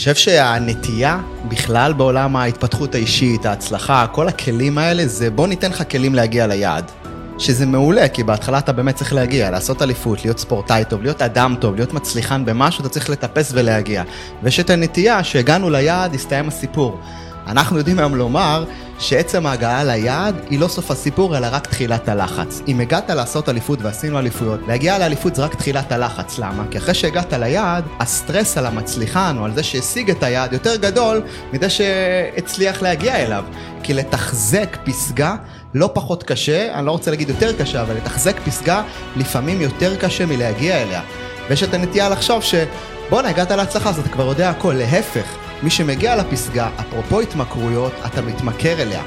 חושב שהנטייה בכלל בעולם ההתפתחות האישית, ההצלחה, כל הכלים האלה, זה בוא ניתן לך כלים להגיע ליעד. שזה מעולה, כי בהתחלה אתה באמת צריך להגיע, לעשות אליפות, להיות ספורטאי טוב, להיות אדם טוב, להיות מצליחן במשהו, אתה צריך לטפס ולהגיע. ויש את הנטייה שהגענו ליעד, הסתיים הסיפור. אנחנו יודעים היום לומר שעצם ההגעה ליעד היא לא סוף הסיפור, אלא רק תחילת הלחץ. אם הגעת לעשות אליפות ועשינו אליפויות, להגיע לאליפות זה רק תחילת הלחץ. למה? כי אחרי שהגעת ליעד, הסטרס על המצליחן או על זה שהשיג את היעד יותר גדול מזה שהצליח להגיע אליו. כי לתחזק פסגה לא פחות קשה, אני לא רוצה להגיד יותר קשה, אבל לתחזק פסגה לפעמים יותר קשה מלהגיע אליה. ויש את הנטייה לחשוב שבואנה, הגעת להצלחה, אז אתה כבר יודע הכל. להפך, מי שמגיע לפסגה, אפרופו התמכרויות, אתה מתמכר אליה.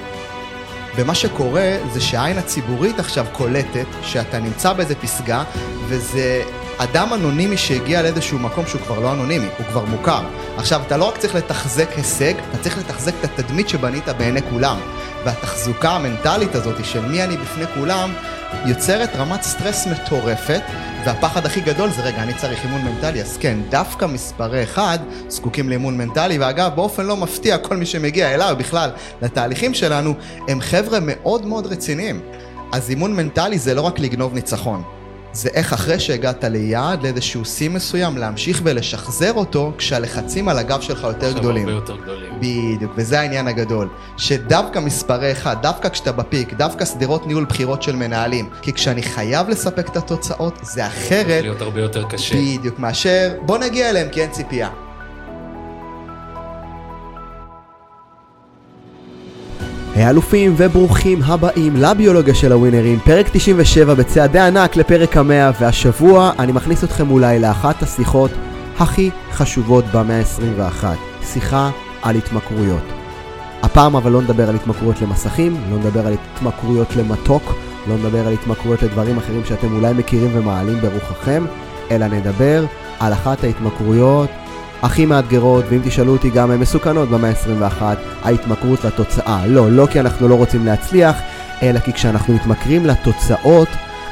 ומה שקורה זה שהעין הציבורית עכשיו קולטת שאתה נמצא באיזה פסגה, וזה אדם אנונימי שהגיע לאיזשהו מקום שהוא כבר לא אנונימי, הוא כבר מוכר. עכשיו, אתה לא רק צריך לתחזק הישג, אתה צריך לתחזק את התדמית שבנית בעיני כולם. והתחזוקה המנטלית הזאת של מי אני בפני כולם, יוצרת רמת סטרס מטורפת, והפחד הכי גדול זה, רגע, אני צריך אימון מנטלי, אז כן, דווקא מספרי אחד זקוקים לאימון מנטלי, ואגב, באופן לא מפתיע, כל מי שמגיע אליו בכלל לתהליכים שלנו, הם חבר'ה מאוד מאוד רציניים. אז אימון מנטלי זה לא רק לגנוב ניצחון. זה איך אחרי שהגעת ליעד, לאיזשהו שיא מסוים, להמשיך ולשחזר אותו כשהלחצים על הגב שלך יותר גדולים. הרבה יותר גדולים. בדיוק, וזה העניין הגדול. שדווקא מספרי אחד, דווקא כשאתה בפיק, דווקא שדרות ניהול בחירות של מנהלים, כי כשאני חייב לספק את התוצאות, זה אחרת. להיות הרבה יותר קשה. בדיוק, מאשר בוא נגיע אליהם כי אין ציפייה. האלופים וברוכים הבאים לביולוגיה של הווינרים, פרק 97 בצעדי ענק לפרק המאה, והשבוע אני מכניס אתכם אולי לאחת השיחות הכי חשובות במאה ה-21, שיחה על התמכרויות. הפעם אבל לא נדבר על התמכרויות למסכים, לא נדבר על התמכרויות למתוק, לא נדבר על התמכרויות לדברים אחרים שאתם אולי מכירים ומעלים ברוחכם, אלא נדבר על אחת ההתמכרויות הכי מאתגרות, ואם תשאלו אותי גם הן מסוכנות במאה ה-21, ההתמכרות לתוצאה. לא, לא כי אנחנו לא רוצים להצליח, אלא כי כשאנחנו מתמכרים לתוצאות,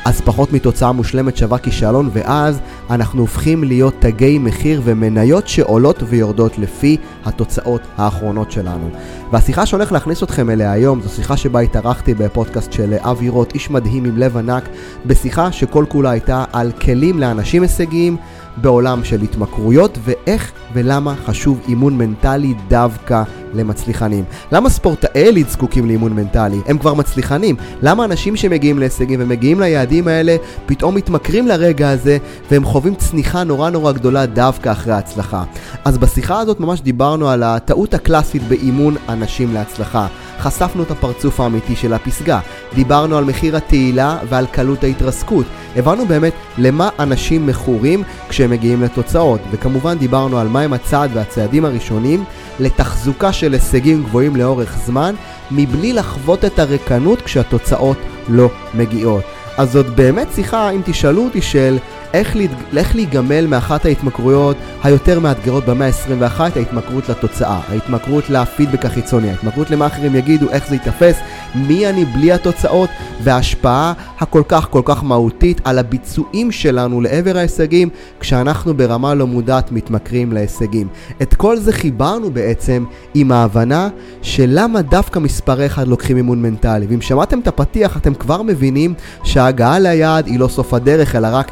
אז פחות מתוצאה מושלמת שווה כישלון, ואז אנחנו הופכים להיות תגי מחיר ומניות שעולות ויורדות לפי התוצאות האחרונות שלנו. והשיחה שהולך להכניס אתכם אליה היום, זו שיחה שבה התארחתי בפודקאסט של אבי רוט, איש מדהים עם לב ענק, בשיחה שכל כולה הייתה על כלים לאנשים הישגיים. בעולם של התמכרויות ואיך ולמה חשוב אימון מנטלי דווקא למצליחנים. למה ספורטאי עילית זקוקים לאימון מנטלי? הם כבר מצליחנים. למה אנשים שמגיעים להישגים ומגיעים ליעדים האלה פתאום מתמכרים לרגע הזה והם חווים צניחה נורא נורא גדולה דווקא אחרי ההצלחה? אז בשיחה הזאת ממש דיברנו על הטעות הקלאסית באימון אנשים להצלחה. חשפנו את הפרצוף האמיתי של הפסגה, דיברנו על מחיר התהילה ועל קלות ההתרסקות, הבנו באמת למה אנשים מכורים כשהם מגיעים לתוצאות, וכמובן דיברנו על מהם הצעד והצעדים הראשונים לתחזוקה של הישגים גבוהים לאורך זמן, מבלי לחוות את הריקנות כשהתוצאות לא מגיעות. אז זאת באמת שיחה, אם תשאלו אותי, של איך, להת... איך להיגמל מאחת ההתמכרויות היותר מאתגרות במאה ה-21, ההתמכרות לתוצאה, ההתמכרות לפידבק החיצוני, ההתמכרות למה אחרים יגידו, איך זה ייתפס, מי אני בלי התוצאות, וההשפעה הכל כך כל כך מהותית על הביצועים שלנו לעבר ההישגים, כשאנחנו ברמה לא מודעת מתמכרים להישגים. את כל זה חיברנו בעצם עם ההבנה של למה דווקא מספרי אחד לוקחים אימון מנטלי. ואם שמעתם את הפתיח, אתם כבר מבינים שההגעה ליעד היא לא סוף הדרך, אלא רק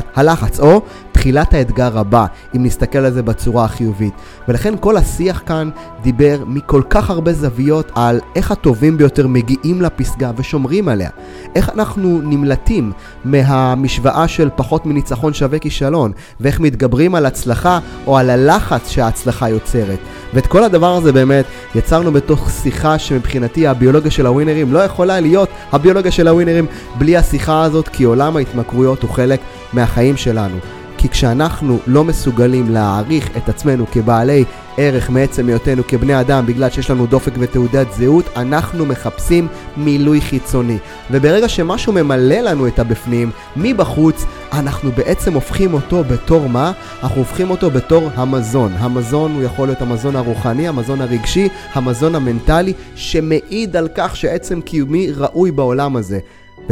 תחילת הלחץ, או תחילת האתגר הבא, אם נסתכל על זה בצורה החיובית. ולכן כל השיח כאן דיבר מכל כך הרבה זוויות על איך הטובים ביותר מגיעים לפסגה ושומרים עליה. איך אנחנו נמלטים מהמשוואה של פחות מניצחון שווה כישלון, ואיך מתגברים על הצלחה או על הלחץ שההצלחה יוצרת. ואת כל הדבר הזה באמת יצרנו בתוך שיחה שמבחינתי הביולוגיה של הווינרים לא יכולה להיות הביולוגיה של הווינרים בלי השיחה הזאת, כי עולם ההתמכרויות הוא חלק מהחיים שלנו. כי כשאנחנו לא מסוגלים להעריך את עצמנו כבעלי ערך מעצם היותנו כבני אדם בגלל שיש לנו דופק ותעודת זהות, אנחנו מחפשים מילוי חיצוני. וברגע שמשהו ממלא לנו את הבפנים, מבחוץ, אנחנו בעצם הופכים אותו בתור מה? אנחנו הופכים אותו בתור המזון. המזון הוא יכול להיות המזון הרוחני, המזון הרגשי, המזון המנטלי, שמעיד על כך שעצם קיומי ראוי בעולם הזה.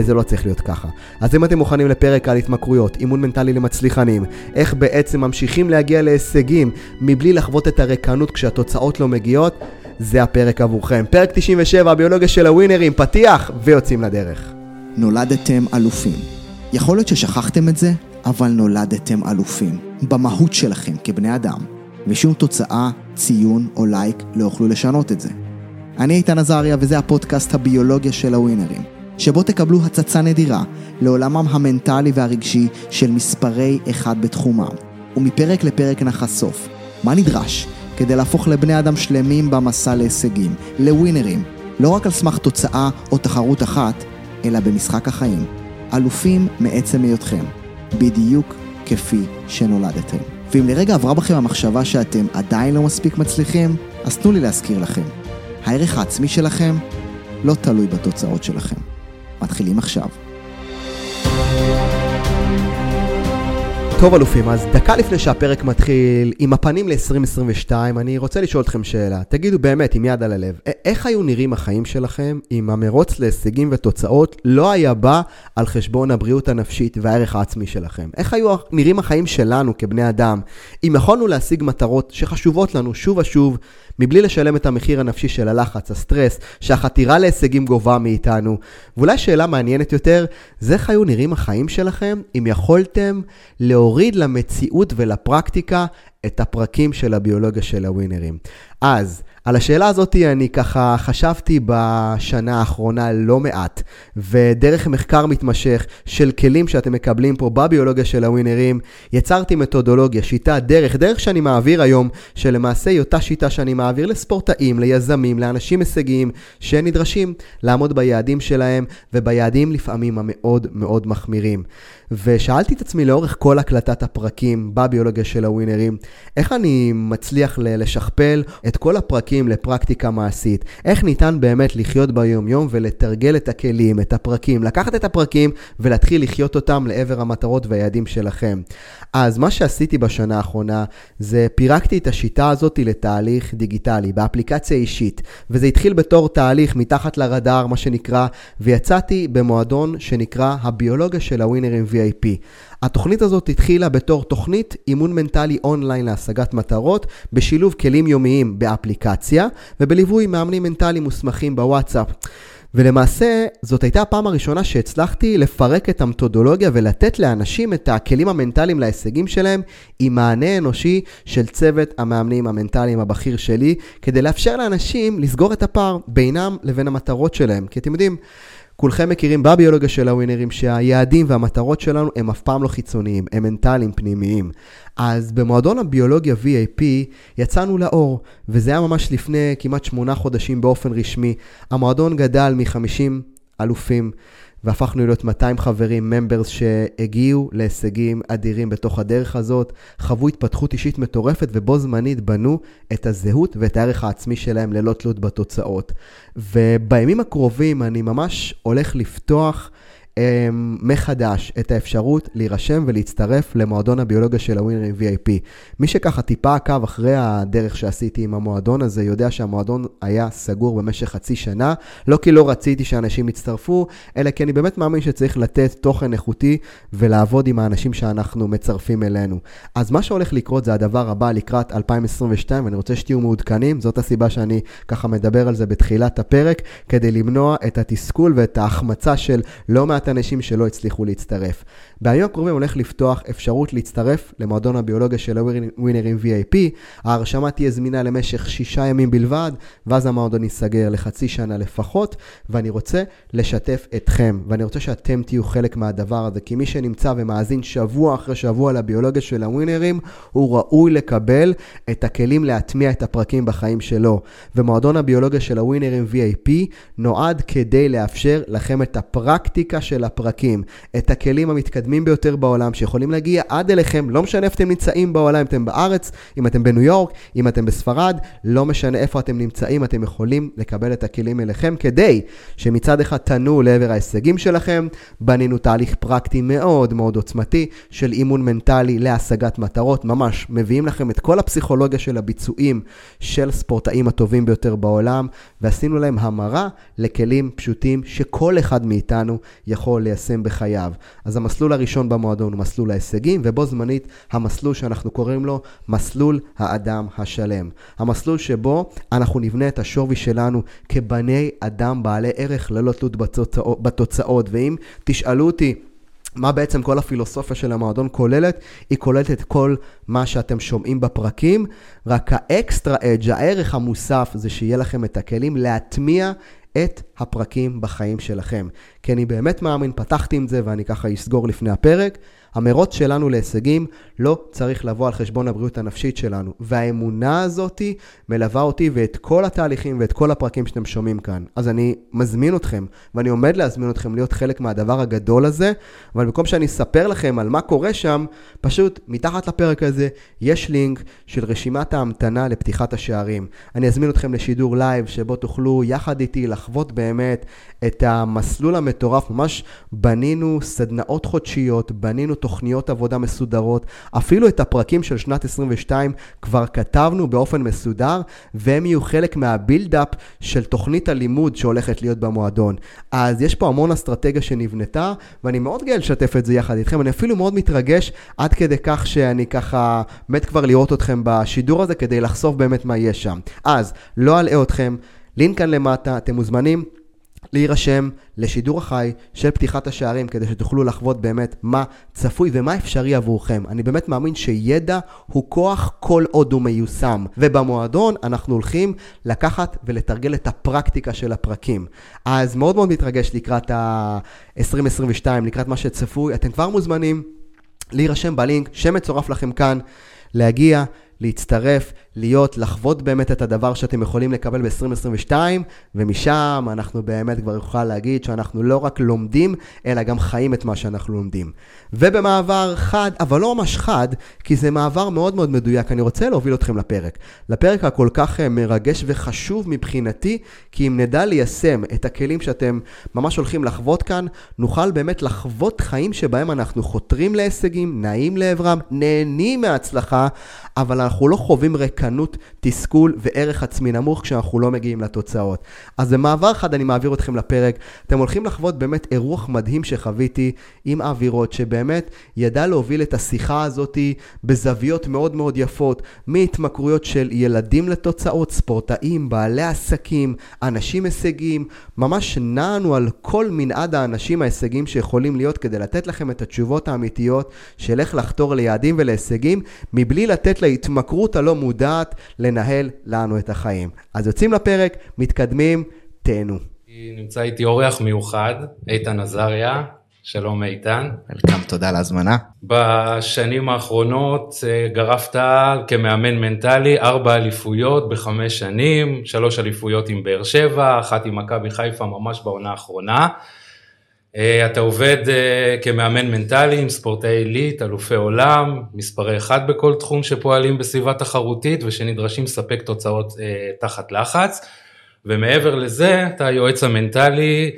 וזה לא צריך להיות ככה. אז אם אתם מוכנים לפרק על התמכרויות, אימון מנטלי למצליחנים, איך בעצם ממשיכים להגיע להישגים מבלי לחוות את הריקנות כשהתוצאות לא מגיעות, זה הפרק עבורכם. פרק 97, הביולוגיה של הווינרים, פתיח ויוצאים לדרך. נולדתם אלופים. יכול להיות ששכחתם את זה, אבל נולדתם אלופים. במהות שלכם כבני אדם. ושום תוצאה, ציון או לייק לא יוכלו לשנות את זה. אני איתן עזריה וזה הפודקאסט הביולוגיה של הווינרים, שבו תקבלו הצצה נדירה לעולמם המנטלי והרגשי של מספרי אחד בתחומם. ומפרק לפרק נחשוף מה נדרש כדי להפוך לבני אדם שלמים במסע להישגים, לווינרים, לא רק על סמך תוצאה או תחרות אחת, אלא במשחק החיים. אלופים מעצם היותכם, בדיוק כפי שנולדתם. ואם לרגע עברה בכם המחשבה שאתם עדיין לא מספיק מצליחים, אז תנו לי להזכיר לכם. הערך העצמי שלכם לא תלוי בתוצאות שלכם. מתחילים עכשיו. טוב אלופים, אז דקה לפני שהפרק מתחיל, עם הפנים ל-2022, אני רוצה לשאול אתכם שאלה. תגידו באמת, עם יד על הלב, איך היו נראים החיים שלכם אם המרוץ להישגים ותוצאות לא היה בא על חשבון הבריאות הנפשית והערך העצמי שלכם? איך היו נראים החיים שלנו כבני אדם אם יכולנו להשיג מטרות שחשובות לנו שוב ושוב, מבלי לשלם את המחיר הנפשי של הלחץ, הסטרס, שהחתירה להישגים גובה מאיתנו? ואולי שאלה מעניינת יותר, זה איך היו נראים החיים שלכם אם יכולתם להוריד למציאות ולפרקטיקה את הפרקים של הביולוגיה של הווינרים. אז, על השאלה הזאת אני ככה חשבתי בשנה האחרונה לא מעט, ודרך מחקר מתמשך של כלים שאתם מקבלים פה בביולוגיה של הווינרים, יצרתי מתודולוגיה, שיטה, דרך, דרך שאני מעביר היום, שלמעשה היא אותה שיטה שאני מעביר לספורטאים, ליזמים, לאנשים הישגיים, שנדרשים לעמוד ביעדים שלהם, וביעדים לפעמים המאוד מאוד מחמירים. ושאלתי את עצמי לאורך כל הקלטת הפרקים בביולוגיה של הווינרים, איך אני מצליח לשכפל את כל הפרקים לפרקטיקה מעשית? איך ניתן באמת לחיות ביום-יום ולתרגל את הכלים, את הפרקים, לקחת את הפרקים ולהתחיל לחיות אותם לעבר המטרות והיעדים שלכם. אז מה שעשיתי בשנה האחרונה זה פירקתי את השיטה הזאת לתהליך דיגיטלי, באפליקציה אישית, וזה התחיל בתור תהליך מתחת לרדאר, מה שנקרא, ויצאתי במועדון שנקרא הביולוגיה של הווינרים VIP. התוכנית הזאת התחילה בתור תוכנית אימון מנטלי אונליין להשגת מטרות, בשילוב כלים יומיים באפליקציה, ובליווי מאמנים מנטליים מוסמכים בוואטסאפ. ולמעשה, זאת הייתה הפעם הראשונה שהצלחתי לפרק את המתודולוגיה ולתת לאנשים את הכלים המנטליים להישגים שלהם עם מענה אנושי של צוות המאמנים המנטליים הבכיר שלי, כדי לאפשר לאנשים לסגור את הפער בינם לבין המטרות שלהם. כי אתם יודעים, כולכם מכירים בביולוגיה של הווינרים שהיעדים והמטרות שלנו הם אף פעם לא חיצוניים, הם מנטליים פנימיים. אז במועדון הביולוגיה VAP יצאנו לאור, וזה היה ממש לפני כמעט שמונה חודשים באופן רשמי. המועדון גדל מ-50 אלופים והפכנו להיות 200 חברים, ממברס שהגיעו להישגים אדירים בתוך הדרך הזאת, חוו התפתחות אישית מטורפת ובו זמנית בנו את הזהות ואת הערך העצמי שלהם ללא תלות בתוצאות. ובימים הקרובים אני ממש הולך לפתוח מחדש את האפשרות להירשם ולהצטרף למועדון הביולוגיה של הווינרים VIP. מי שככה טיפה עקב אחרי הדרך שעשיתי עם המועדון הזה, יודע שהמועדון היה סגור במשך חצי שנה, לא כי לא רציתי שאנשים יצטרפו, אלא כי אני באמת מאמין שצריך לתת תוכן איכותי ולעבוד עם האנשים שאנחנו מצרפים אלינו. אז מה שהולך לקרות זה הדבר הבא לקראת 2022, ואני רוצה שתהיו מעודכנים, זאת הסיבה שאני ככה מדבר על זה בתחילת הפרק, כדי למנוע את התסכול ואת ההחמצה של לא מעט אנשים שלא הצליחו להצטרף. בימים הקרובים הולך לפתוח אפשרות להצטרף למועדון הביולוגיה של הווינרים VIP. ההרשמה תהיה זמינה למשך שישה ימים בלבד, ואז המועדון ייסגר לחצי שנה לפחות, ואני רוצה לשתף אתכם, ואני רוצה שאתם תהיו חלק מהדבר הזה, כי מי שנמצא ומאזין שבוע אחרי שבוע לביולוגיה של הווינרים, הוא ראוי לקבל את הכלים להטמיע את הפרקים בחיים שלו. ומועדון הביולוגיה של הווינרים VIP נועד כדי לאפשר לכם את הפרקטיקה של הפרקים, את הכלים המתקדמים ביותר בעולם, שיכולים להגיע עד אליכם, לא משנה איפה אתם נמצאים בעולם, אם אתם בארץ, אם אתם בניו יורק, אם אתם בספרד, לא משנה איפה אתם נמצאים, אתם יכולים לקבל את הכלים אליכם, כדי שמצד אחד תנו לעבר ההישגים שלכם, בנינו תהליך פרקטי מאוד מאוד עוצמתי של אימון מנטלי להשגת מטרות, ממש מביאים לכם את כל הפסיכולוגיה של הביצועים של ספורטאים הטובים ביותר בעולם, ועשינו להם המרה לכלים פשוטים שכל אחד מאיתנו יכול ליישם בחייו. אז המסלול הראשון במועדון הוא מסלול ההישגים, ובו זמנית המסלול שאנחנו קוראים לו מסלול האדם השלם. המסלול שבו אנחנו נבנה את השווי שלנו כבני אדם בעלי ערך ללא תלות בתוצאות, בתוצאות. ואם תשאלו אותי, מה בעצם כל הפילוסופיה של המועדון כוללת? היא כוללת את כל מה שאתם שומעים בפרקים, רק האקסטרה אדג', הערך המוסף, זה שיהיה לכם את הכלים להטמיע את הפרקים בחיים שלכם. כי אני באמת מאמין, פתחתי עם זה ואני ככה אסגור לפני הפרק, המרוץ שלנו להישגים לא צריך לבוא על חשבון הבריאות הנפשית שלנו. והאמונה הזאתי מלווה אותי ואת כל התהליכים ואת כל הפרקים שאתם שומעים כאן. אז אני מזמין אתכם, ואני עומד להזמין אתכם להיות חלק מהדבר הגדול הזה, אבל במקום שאני אספר לכם על מה קורה שם, פשוט מתחת לפרק הזה יש לינק של רשימת ההמתנה לפתיחת השערים. אני אזמין אתכם לשידור לייב שבו תוכלו יחד איתי לחוות באמת את המסלול המטורף. ממש בנינו סדנאות חודשיות, בנינו תוכניות עבודה מסודרות, אפילו את הפרקים של שנת 22 כבר כתבנו באופן מסודר, והם יהיו חלק מהבילדאפ של תוכנית הלימוד שהולכת להיות במועדון. אז יש פה המון אסטרטגיה שנבנתה, ואני מאוד גאה לשתף את זה יחד איתכם, אני אפילו מאוד מתרגש עד כדי כך שאני ככה מת כבר לראות אתכם בשידור הזה כדי לחשוף באמת מה יש שם. אז לא אלאה אתכם, לינק כאן למטה, אתם מוזמנים. להירשם לשידור החי של פתיחת השערים כדי שתוכלו לחוות באמת מה צפוי ומה אפשרי עבורכם. אני באמת מאמין שידע הוא כוח כל עוד הוא מיושם. ובמועדון אנחנו הולכים לקחת ולתרגל את הפרקטיקה של הפרקים. אז מאוד מאוד מתרגש לקראת ה-2022, לקראת מה שצפוי. אתם כבר מוזמנים להירשם בלינק שמצורף לכם כאן, להגיע, להצטרף, להיות, לחוות באמת את הדבר שאתם יכולים לקבל ב-2022, ומשם אנחנו באמת כבר נוכל להגיד שאנחנו לא רק לומדים, אלא גם חיים את מה שאנחנו לומדים. ובמעבר חד, אבל לא ממש חד, כי זה מעבר מאוד מאוד מדויק, אני רוצה להוביל אתכם לפרק. לפרק הכל כך אה, מרגש וחשוב מבחינתי, כי אם נדע ליישם את הכלים שאתם ממש הולכים לחוות כאן, נוכל באמת לחוות חיים שבהם אנחנו חותרים להישגים, נעים לעברם, נהנים מההצלחה, אבל אנחנו לא חווים ריקנות, תסכול וערך עצמי נמוך כשאנחנו לא מגיעים לתוצאות. אז במעבר אחד אני מעביר אתכם לפרק. אתם הולכים לחוות באמת אירוח מדהים שחוויתי עם אווירות, שבאמת ידע להוביל את השיחה הזאת בזוויות מאוד מאוד יפות, מהתמכרויות של ילדים לתוצאות, ספורטאים, בעלי עסקים, אנשים הישגיים, ממש נענו על כל מנעד האנשים ההישגיים שיכולים להיות כדי לתת לכם את התשובות האמיתיות של איך לחתור ליעדים ולהישגים, מבלי לתת להתמכרות הלא מודעת לנהל לנו את החיים. אז יוצאים לפרק, מתקדמים, תהנו. נמצא איתי אורח מיוחד, איתן עזריה. שלום איתן. ולקם, תודה על ההזמנה. בשנים האחרונות אה, גרפת כמאמן מנטלי ארבע אליפויות בחמש שנים, שלוש אליפויות עם באר שבע, אחת עם מכבי חיפה ממש בעונה האחרונה. אה, אתה עובד אה, כמאמן מנטלי עם ספורטאי עילית, אלופי עולם, מספרי אחד בכל תחום שפועלים בסביבה תחרותית ושנדרשים לספק תוצאות אה, תחת לחץ. ומעבר לזה, אתה היועץ המנטלי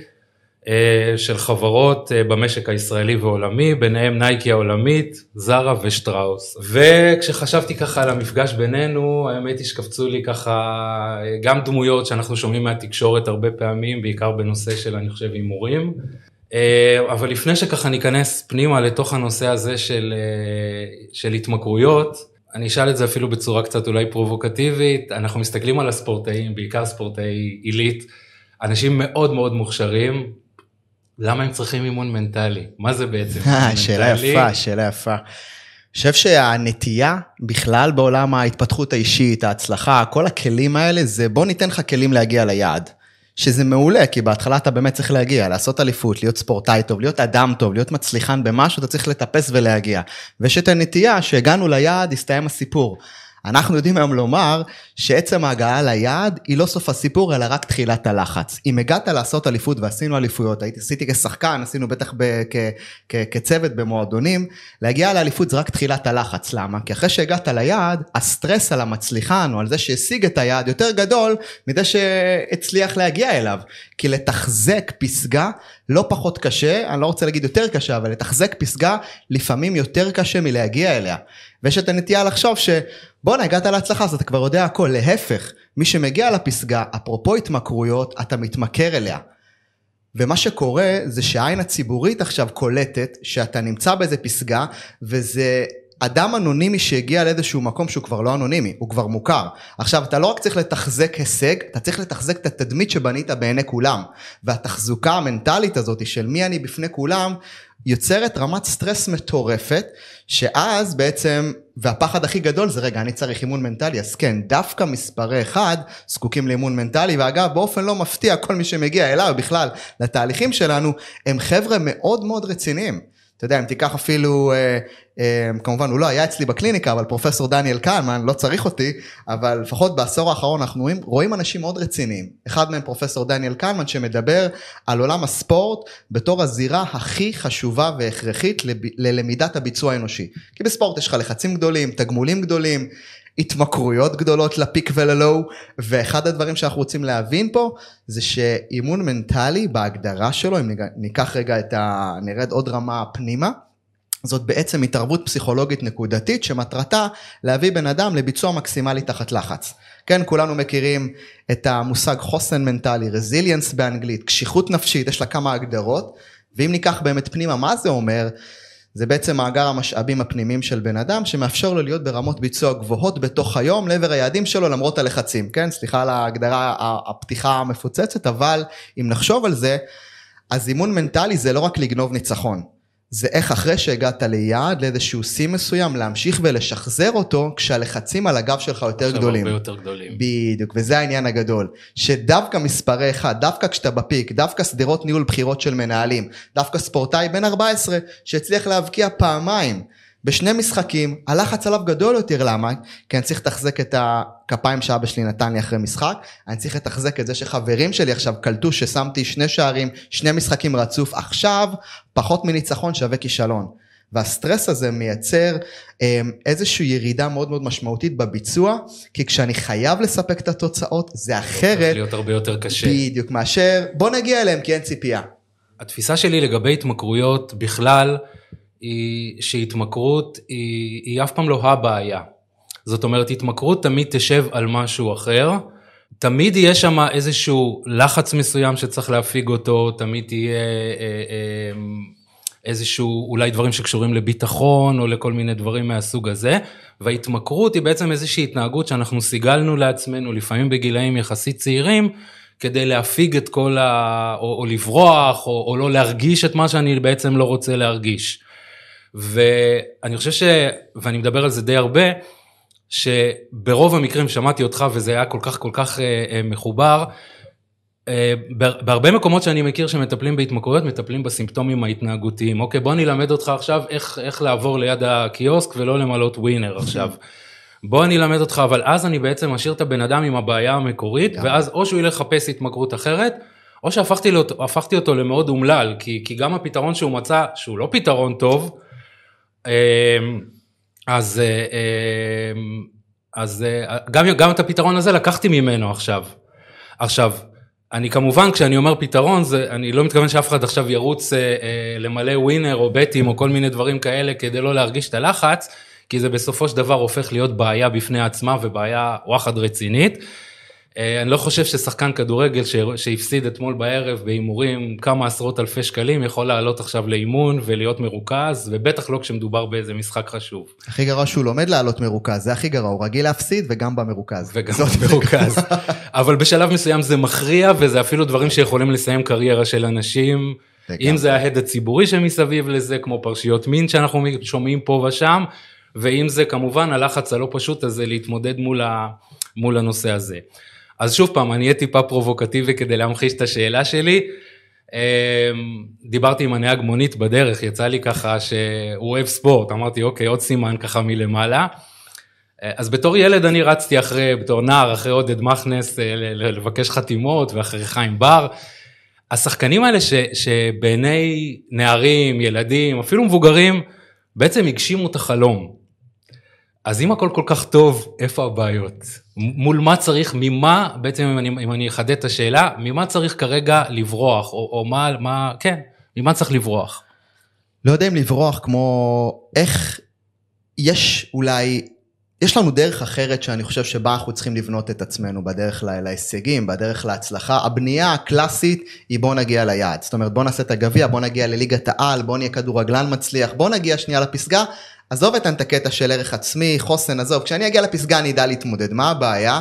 של חברות במשק הישראלי ועולמי, ביניהם נייקי העולמית, זרה ושטראוס. וכשחשבתי ככה על המפגש בינינו, האמת היא שקפצו לי ככה גם דמויות שאנחנו שומעים מהתקשורת הרבה פעמים, בעיקר בנושא של אני חושב הימורים. אה, אבל לפני שככה ניכנס פנימה לתוך הנושא הזה של, אה, של התמכרויות, אני אשאל את זה אפילו בצורה קצת אולי פרובוקטיבית, אנחנו מסתכלים על הספורטאים, בעיקר ספורטאי עילית, אנשים מאוד מאוד מוכשרים, למה הם צריכים אימון מנטלי? מה זה בעצם אימון שאלה מנטלי? יפה, שאלה יפה. אני חושב שהנטייה בכלל בעולם ההתפתחות האישית, ההצלחה, כל הכלים האלה זה בוא ניתן לך כלים להגיע ליעד. שזה מעולה, כי בהתחלה אתה באמת צריך להגיע, לעשות אליפות, להיות ספורטאי טוב, להיות אדם טוב, להיות מצליחן במשהו, אתה צריך לטפס ולהגיע. ויש את הנטייה שהגענו ליעד, הסתיים הסיפור. אנחנו יודעים היום לומר שעצם ההגעה ליעד היא לא סוף הסיפור אלא רק תחילת הלחץ. אם הגעת לעשות אליפות ועשינו אליפויות, עשיתי כשחקן, עשינו בטח ב, כ, כ, כצוות במועדונים, להגיע לאליפות זה רק תחילת הלחץ. למה? כי אחרי שהגעת ליעד, הסטרס על המצליחן או על זה שהשיג את היעד יותר גדול מזה שהצליח להגיע אליו. כי לתחזק פסגה לא פחות קשה, אני לא רוצה להגיד יותר קשה, אבל לתחזק פסגה לפעמים יותר קשה מלהגיע אליה. ויש את הנטייה לחשוב שבואנה הגעת להצלחה אז אתה כבר יודע הכל, להפך, מי שמגיע לפסגה, אפרופו התמכרויות, אתה מתמכר אליה. ומה שקורה זה שהעין הציבורית עכשיו קולטת שאתה נמצא באיזה פסגה וזה אדם אנונימי שהגיע לאיזשהו מקום שהוא כבר לא אנונימי, הוא כבר מוכר. עכשיו, אתה לא רק צריך לתחזק הישג, אתה צריך לתחזק את התדמית שבנית בעיני כולם. והתחזוקה המנטלית הזאת של מי אני בפני כולם, יוצרת רמת סטרס מטורפת, שאז בעצם, והפחד הכי גדול זה רגע, אני צריך אימון מנטלי, אז כן, דווקא מספרי אחד זקוקים לאימון מנטלי, ואגב, באופן לא מפתיע, כל מי שמגיע אליו בכלל לתהליכים שלנו, הם חבר'ה מאוד מאוד רציניים. אתה יודע, אם תיקח אפילו, אה, כמובן הוא לא היה אצלי בקליניקה, אבל פרופסור דניאל קלמן, לא צריך אותי, אבל לפחות בעשור האחרון אנחנו רואים, רואים אנשים מאוד רציניים. אחד מהם פרופסור דניאל קלמן, שמדבר על עולם הספורט בתור הזירה הכי חשובה והכרחית ללמידת הביצוע האנושי. כי בספורט יש לך לחצים גדולים, תגמולים גדולים, התמכרויות גדולות לפיק וללואו, ואחד הדברים שאנחנו רוצים להבין פה, זה שאימון מנטלי בהגדרה שלו, אם ניקח רגע את ה... נרד עוד רמה פנימה, זאת בעצם התערבות פסיכולוגית נקודתית שמטרתה להביא בן אדם לביצוע מקסימלי תחת לחץ. כן, כולנו מכירים את המושג חוסן מנטלי, רזיליאנס באנגלית, קשיחות נפשית, יש לה כמה הגדרות, ואם ניקח באמת פנימה מה זה אומר, זה בעצם מאגר המשאבים הפנימיים של בן אדם שמאפשר לו להיות ברמות ביצוע גבוהות בתוך היום לעבר היעדים שלו למרות הלחצים, כן? סליחה על ההגדרה, הפתיחה המפוצצת, אבל אם נחשוב על זה, אז אימון מנטלי זה לא רק לגנוב ניצחון. זה איך אחרי שהגעת ליעד, לאיזשהו שיא מסוים, להמשיך ולשחזר אותו כשהלחצים על הגב שלך יותר גדולים. הרבה יותר גדולים. בדיוק, וזה העניין הגדול. שדווקא מספרי אחד, דווקא כשאתה בפיק, דווקא שדרות ניהול בחירות של מנהלים, דווקא ספורטאי בן 14 שהצליח להבקיע פעמיים. בשני משחקים, הלחץ עליו גדול יותר, למה? כי אני צריך לתחזק את הכפיים שאבא שלי נתן לי אחרי משחק, אני צריך לתחזק את זה שחברים שלי עכשיו קלטו ששמתי שני שערים, שני משחקים רצוף, עכשיו פחות מניצחון שווה כישלון. והסטרס הזה מייצר אמ, איזושהי ירידה מאוד מאוד משמעותית בביצוע, כי כשאני חייב לספק את התוצאות, זה אחרת. זה להיות הרבה יותר קשה. בדיוק, מאשר בוא נגיע אליהם כי אין ציפייה. התפיסה שלי לגבי התמכרויות בכלל, היא שהתמכרות היא, היא אף פעם לא הבעיה. זאת אומרת, התמכרות תמיד תשב על משהו אחר, תמיד יהיה שם איזשהו לחץ מסוים שצריך להפיג אותו, תמיד תהיה אה, אה, איזשהו, אולי דברים שקשורים לביטחון או לכל מיני דברים מהסוג הזה, וההתמכרות היא בעצם איזושהי התנהגות שאנחנו סיגלנו לעצמנו, לפעמים בגילאים יחסית צעירים, כדי להפיג את כל ה... או, או לברוח, או, או לא להרגיש את מה שאני בעצם לא רוצה להרגיש. ואני חושב ש... ואני מדבר על זה די הרבה, שברוב המקרים שמעתי אותך וזה היה כל כך כל כך אה, אה, מחובר. אה, בהרבה מקומות שאני מכיר שמטפלים בהתמכרויות, מטפלים בסימפטומים ההתנהגותיים. אוקיי, בוא אני אלמד אותך עכשיו איך, איך לעבור ליד הקיוסק ולא למלות ווינר עכשיו. בוא אני אלמד אותך, אבל אז אני בעצם משאיר את הבן אדם עם הבעיה המקורית, ואז או שהוא ילך לחפש התמכרות אחרת, או שהפכתי אותו, אותו למאוד אומלל, כי, כי גם הפתרון שהוא מצא, שהוא לא פתרון טוב, אז, אה, אמ, אז אה, גם, גם את הפתרון הזה לקחתי ממנו עכשיו. עכשיו, אני כמובן כשאני אומר פתרון זה אני לא מתכוון שאף אחד עכשיו ירוץ אה, אה, למלא ווינר או בטים או כל מיני דברים כאלה כדי לא להרגיש את הלחץ כי זה בסופו של דבר הופך להיות בעיה בפני עצמה ובעיה וואחד רצינית. אה, אני לא חושב ששחקן כדורגל שהפסיד אתמול בערב בהימורים כמה עשרות אלפי שקלים יכול לעלות עכשיו לאימון ולהיות מרוכז ובטח לא כשמדובר באיזה משחק חשוב. הכי גרוע שהוא לומד לעלות מרוכז זה הכי גרוע הוא רגיל להפסיד וגם במרוכז. וגם במרוכז. אבל בשלב מסוים זה מכריע וזה אפילו דברים שיכולים לסיים קריירה של אנשים. אם זה ההד הציבורי שמסביב לזה כמו פרשיות מין שאנחנו שומעים פה ושם ואם זה כמובן הלחץ הלא פשוט הזה להתמודד מול, ה, מול הנושא הזה. אז שוב פעם, אני אהיה טיפה פרובוקטיבי כדי להמחיש את השאלה שלי. אמ, דיברתי עם הנהג מונית בדרך, יצא לי ככה שהוא אוהב ספורט, אמרתי אוקיי, עוד סימן ככה מלמעלה. אז בתור ילד אני רצתי אחרי, בתור נער, אחרי עודד מכנס, אה, לבקש חתימות ואחרי חיים בר. השחקנים האלה ש, שבעיני נערים, ילדים, אפילו מבוגרים, בעצם הגשימו את החלום. אז אם הכל כל כך טוב, איפה הבעיות? מול מה צריך, ממה, בעצם אם אני, אם אני אחדד את השאלה, ממה צריך כרגע לברוח, או, או מה, מה, כן, ממה צריך לברוח? לא יודע אם לברוח כמו איך יש אולי יש לנו דרך אחרת שאני חושב שבה אנחנו צריכים לבנות את עצמנו, בדרך לה, להישגים, בדרך להצלחה. הבנייה הקלאסית היא בוא נגיע ליעד. זאת אומרת בוא נעשה את הגביע, בוא נגיע לליגת העל, בוא נהיה כדורגלן מצליח, בוא נגיע שנייה לפסגה. עזוב את הקטע של ערך עצמי, חוסן, עזוב, כשאני אגיע לפסגה אני אדע להתמודד. מה הבעיה?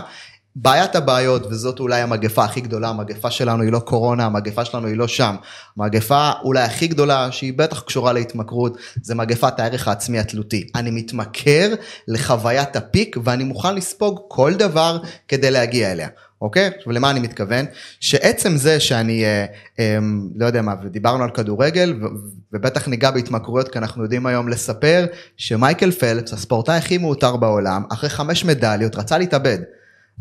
בעיית הבעיות, וזאת אולי המגפה הכי גדולה, המגפה שלנו היא לא קורונה, המגפה שלנו היא לא שם. המגפה אולי הכי גדולה, שהיא בטח קשורה להתמכרות, זה מגפת הערך העצמי התלותי. אני מתמכר לחוויית הפיק ואני מוכן לספוג כל דבר כדי להגיע אליה. אוקיי? עכשיו למה אני מתכוון? שעצם זה שאני, אה, אה, לא יודע מה, ודיברנו על כדורגל, ו- ובטח ניגע בהתמכרויות, כי אנחנו יודעים היום לספר שמייקל פלפס, הספורטאי הכי מעוטר בעולם, אחרי חמש מדליות, רצה להתאבד.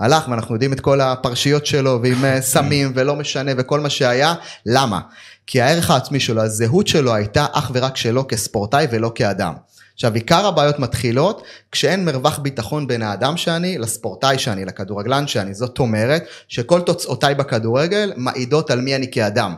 הלך ואנחנו יודעים את כל הפרשיות שלו ועם אה, סמים ולא משנה וכל מה שהיה, למה? כי הערך העצמי שלו, הזהות שלו הייתה אך ורק שלו כספורטאי ולא כאדם. עכשיו עיקר הבעיות מתחילות כשאין מרווח ביטחון בין האדם שאני לספורטאי שאני, לכדורגלן שאני, זאת אומרת שכל תוצאותיי בכדורגל מעידות על מי אני כאדם.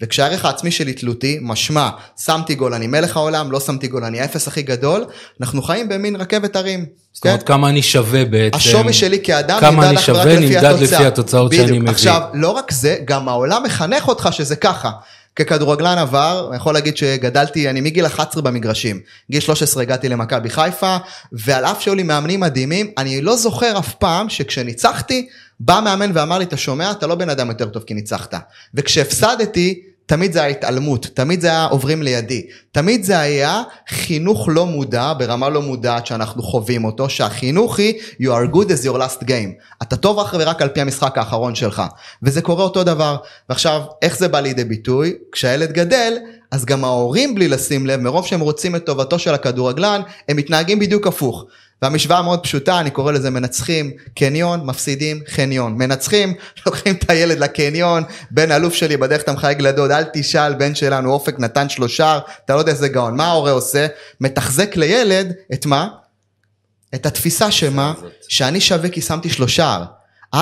וכשהערך העצמי שלי תלותי, משמע, שמתי גול אני מלך העולם, לא שמתי גול אני האפס הכי גדול, אנחנו חיים במין רכבת הרים. זאת אומרת, כן? כמה אני שווה בעצם. השווי שלי כאדם נמדד אך ורק לפי התוצאה. כמה אני שווה נמדד לפי התוצאות. שאני מביא. עכשיו, לא רק זה, גם העולם מחנך אותך שזה ככה. ככדורגלן עבר, אני יכול להגיד שגדלתי, אני מגיל 11 במגרשים. גיל 13 הגעתי למכבי חיפה, ועל אף שהיו לי מאמנים מדהימים, אני לא זוכר אף פעם שכשניצחתי, בא מאמן ואמר לי, אתה שומע, אתה לא בן אדם יותר טוב כי ניצחת. וכשהפסדתי, תמיד זה היה התעלמות, תמיד זה היה עוברים לידי, תמיד זה היה חינוך לא מודע, ברמה לא מודעת שאנחנו חווים אותו, שהחינוך היא you are good as your last game, אתה טוב אך ורק על פי המשחק האחרון שלך, וזה קורה אותו דבר, ועכשיו איך זה בא לידי ביטוי? כשהילד גדל, אז גם ההורים בלי לשים לב, מרוב שהם רוצים את טובתו של הכדורגלן, הם מתנהגים בדיוק הפוך. והמשוואה מאוד פשוטה, אני קורא לזה מנצחים קניון, מפסידים חניון. מנצחים, לוקחים את הילד לקניון, בן אלוף שלי בדרך אתה מחייג לדוד, אל תשאל, בן שלנו אופק נתן שלושה, אתה לא יודע איזה גאון. מה ההורה עושה? מתחזק לילד את מה? את התפיסה שמה? שאני שווה כי שמתי שלושה.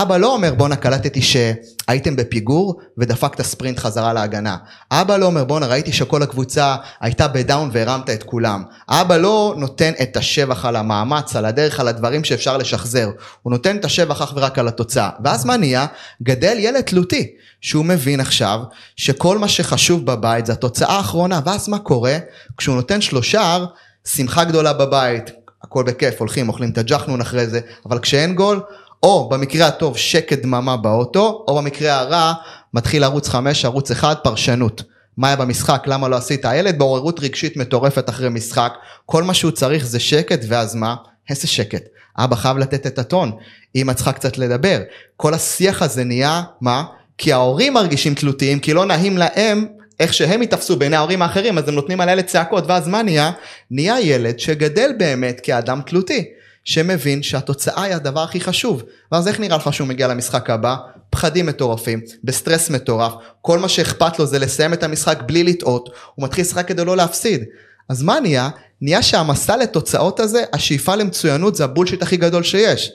אבא לא אומר בואנה קלטתי שהייתם בפיגור ודפקת ספרינט חזרה להגנה. אבא לא אומר בואנה ראיתי שכל הקבוצה הייתה בדאון והרמת את כולם. אבא לא נותן את השבח על המאמץ, על הדרך, על הדברים שאפשר לשחזר. הוא נותן את השבח אך ורק על התוצאה. ואז מה נהיה? גדל ילד תלותי. שהוא מבין עכשיו שכל מה שחשוב בבית זה התוצאה האחרונה. ואז מה קורה? כשהוא נותן שלושה, שמחה גדולה בבית, הכל בכיף, הולכים, אוכלים את הג'חנון אחרי זה, אבל כשאין גול, או במקרה הטוב שקט דממה באוטו, או במקרה הרע מתחיל ערוץ 5, ערוץ 1, פרשנות. מה היה במשחק, למה לא עשית? הילד בעוררות רגשית מטורפת אחרי משחק, כל מה שהוא צריך זה שקט, ואז מה? איזה שקט. אבא חייב לתת את הטון, אמא צריכה קצת לדבר. כל השיח הזה נהיה, מה? כי ההורים מרגישים תלותיים, כי לא נעים להם איך שהם ייתפסו בעיני ההורים האחרים, אז הם נותנים על הילד צעקות, ואז מה נהיה? נהיה ילד שגדל באמת כאדם תלותי. שמבין שהתוצאה היא הדבר הכי חשוב. ואז איך נראה לך שהוא מגיע למשחק הבא? פחדים מטורפים, בסטרס מטורף, כל מה שאכפת לו זה לסיים את המשחק בלי לטעות, הוא מתחיל לשחק כדי לא להפסיד. אז מה נהיה? נהיה שהמסע לתוצאות הזה, השאיפה למצוינות זה הבולשיט הכי גדול שיש.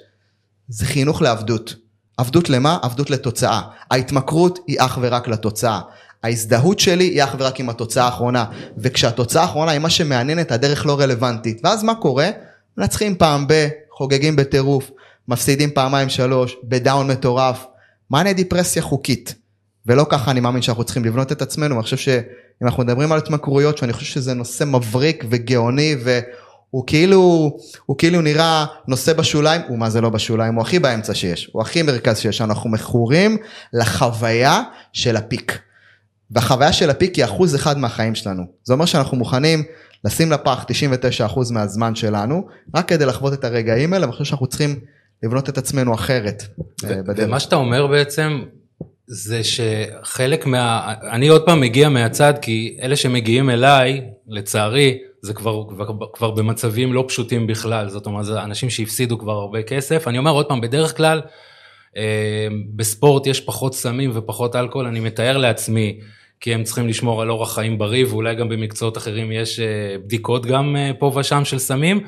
זה חינוך לעבדות. עבדות למה? עבדות לתוצאה. ההתמכרות היא אך ורק לתוצאה. ההזדהות שלי היא אך ורק עם התוצאה האחרונה. וכשהתוצאה האחרונה היא מה שמעניין את הדרך לא רלוונטית. ואז מה קורה? מנצחים פעם ב, חוגגים בטירוף, מפסידים פעמיים שלוש, בדאון מטורף. מאניה דיפרסיה חוקית. ולא ככה אני מאמין שאנחנו צריכים לבנות את עצמנו, אני חושב שאם אנחנו מדברים על התמכרויות, שאני חושב שזה נושא מבריק וגאוני והוא כאילו, הוא כאילו נראה נושא בשוליים, הוא מה זה לא בשוליים, הוא הכי באמצע שיש, הוא הכי מרכז שיש, אנחנו מכורים לחוויה של הפיק. והחוויה של הפיק היא אחוז אחד מהחיים שלנו. זה אומר שאנחנו מוכנים לשים לפח 99% מהזמן שלנו, רק כדי לחוות את הרגעים האלה, ואני חושב שאנחנו צריכים לבנות את עצמנו אחרת. אה, ומה שאתה אומר בעצם, זה שחלק מה... אני עוד פעם מגיע מהצד, כי אלה שמגיעים אליי, לצערי, זה כבר, כבר, כבר במצבים לא פשוטים בכלל, זאת אומרת, זה אנשים שהפסידו כבר הרבה כסף. אני אומר עוד פעם, בדרך כלל, אה, בספורט יש פחות סמים ופחות אלכוהול, אני מתאר לעצמי כי הם צריכים לשמור על אורח חיים בריא, ואולי גם במקצועות אחרים יש אה, בדיקות גם אה, פה ושם של סמים.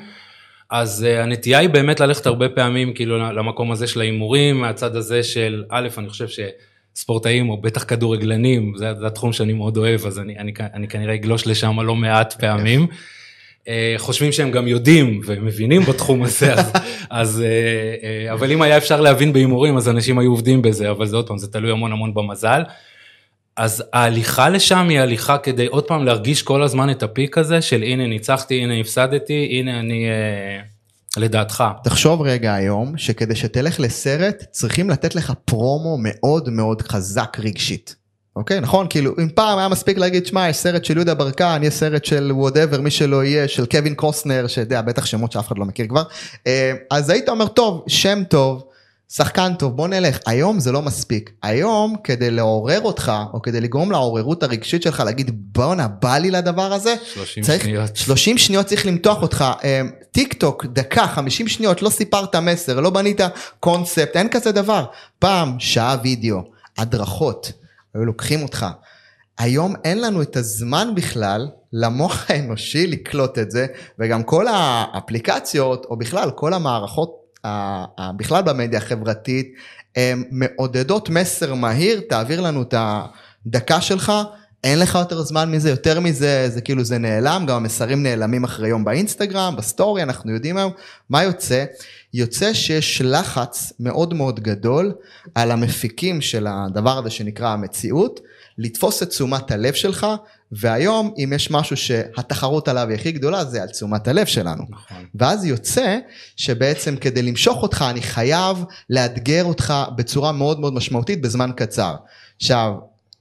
אז uh, הנטייה היא באמת ללכת הרבה פעמים כאילו למקום הזה של ההימורים, מהצד הזה של א', אני חושב שספורטאים או בטח כדורגלנים, זה, זה התחום שאני מאוד אוהב, אז אני, אני, אני כנראה אגלוש לשם לא מעט פעמים. אה, חושבים שהם גם יודעים ומבינים בתחום הזה, אז, אז אה, אה, אבל אם היה אפשר להבין בהימורים אז אנשים היו עובדים בזה, אבל זה עוד פעם, זה תלוי המון המון במזל. אז ההליכה לשם היא הליכה כדי עוד פעם להרגיש כל הזמן את ה peak הזה של הנה ניצחתי, הנה הפסדתי, הנה אני, אה, לדעתך. תחשוב רגע היום שכדי שתלך לסרט צריכים לתת לך פרומו מאוד מאוד חזק רגשית. אוקיי נכון כאילו אם פעם היה מספיק להגיד שמע יש סרט של יהודה ברקן יש סרט של whatever מי שלא יהיה של קווין קוסטנר שיודע בטח שמות שאף אחד לא מכיר כבר אה, אז היית אומר טוב שם טוב שחקן טוב בוא נלך היום זה לא מספיק היום כדי לעורר אותך או כדי לגרום לעוררות הרגשית שלך להגיד בואנה בא לי לדבר הזה 30 צריך, שניות. 30 שניות צריך למתוח אותך אה, טיק טוק דקה 50 שניות לא סיפרת מסר לא בנית קונספט אין כזה דבר פעם שעה וידאו הדרכות היו לוקחים אותך. היום אין לנו את הזמן בכלל למוח האנושי לקלוט את זה וגם כל האפליקציות או בכלל כל המערכות בכלל במדיה החברתית הן מעודדות מסר מהיר תעביר לנו את הדקה שלך אין לך יותר זמן מזה יותר מזה זה כאילו זה נעלם גם המסרים נעלמים אחרי יום באינסטגרם בסטורי אנחנו יודעים היום. מה יוצא? יוצא שיש לחץ מאוד מאוד גדול על המפיקים של הדבר הזה שנקרא המציאות לתפוס את תשומת הלב שלך והיום אם יש משהו שהתחרות עליו היא הכי גדולה זה על תשומת הלב שלנו. נכון. ואז יוצא שבעצם כדי למשוך אותך אני חייב לאתגר אותך בצורה מאוד מאוד משמעותית בזמן קצר. עכשיו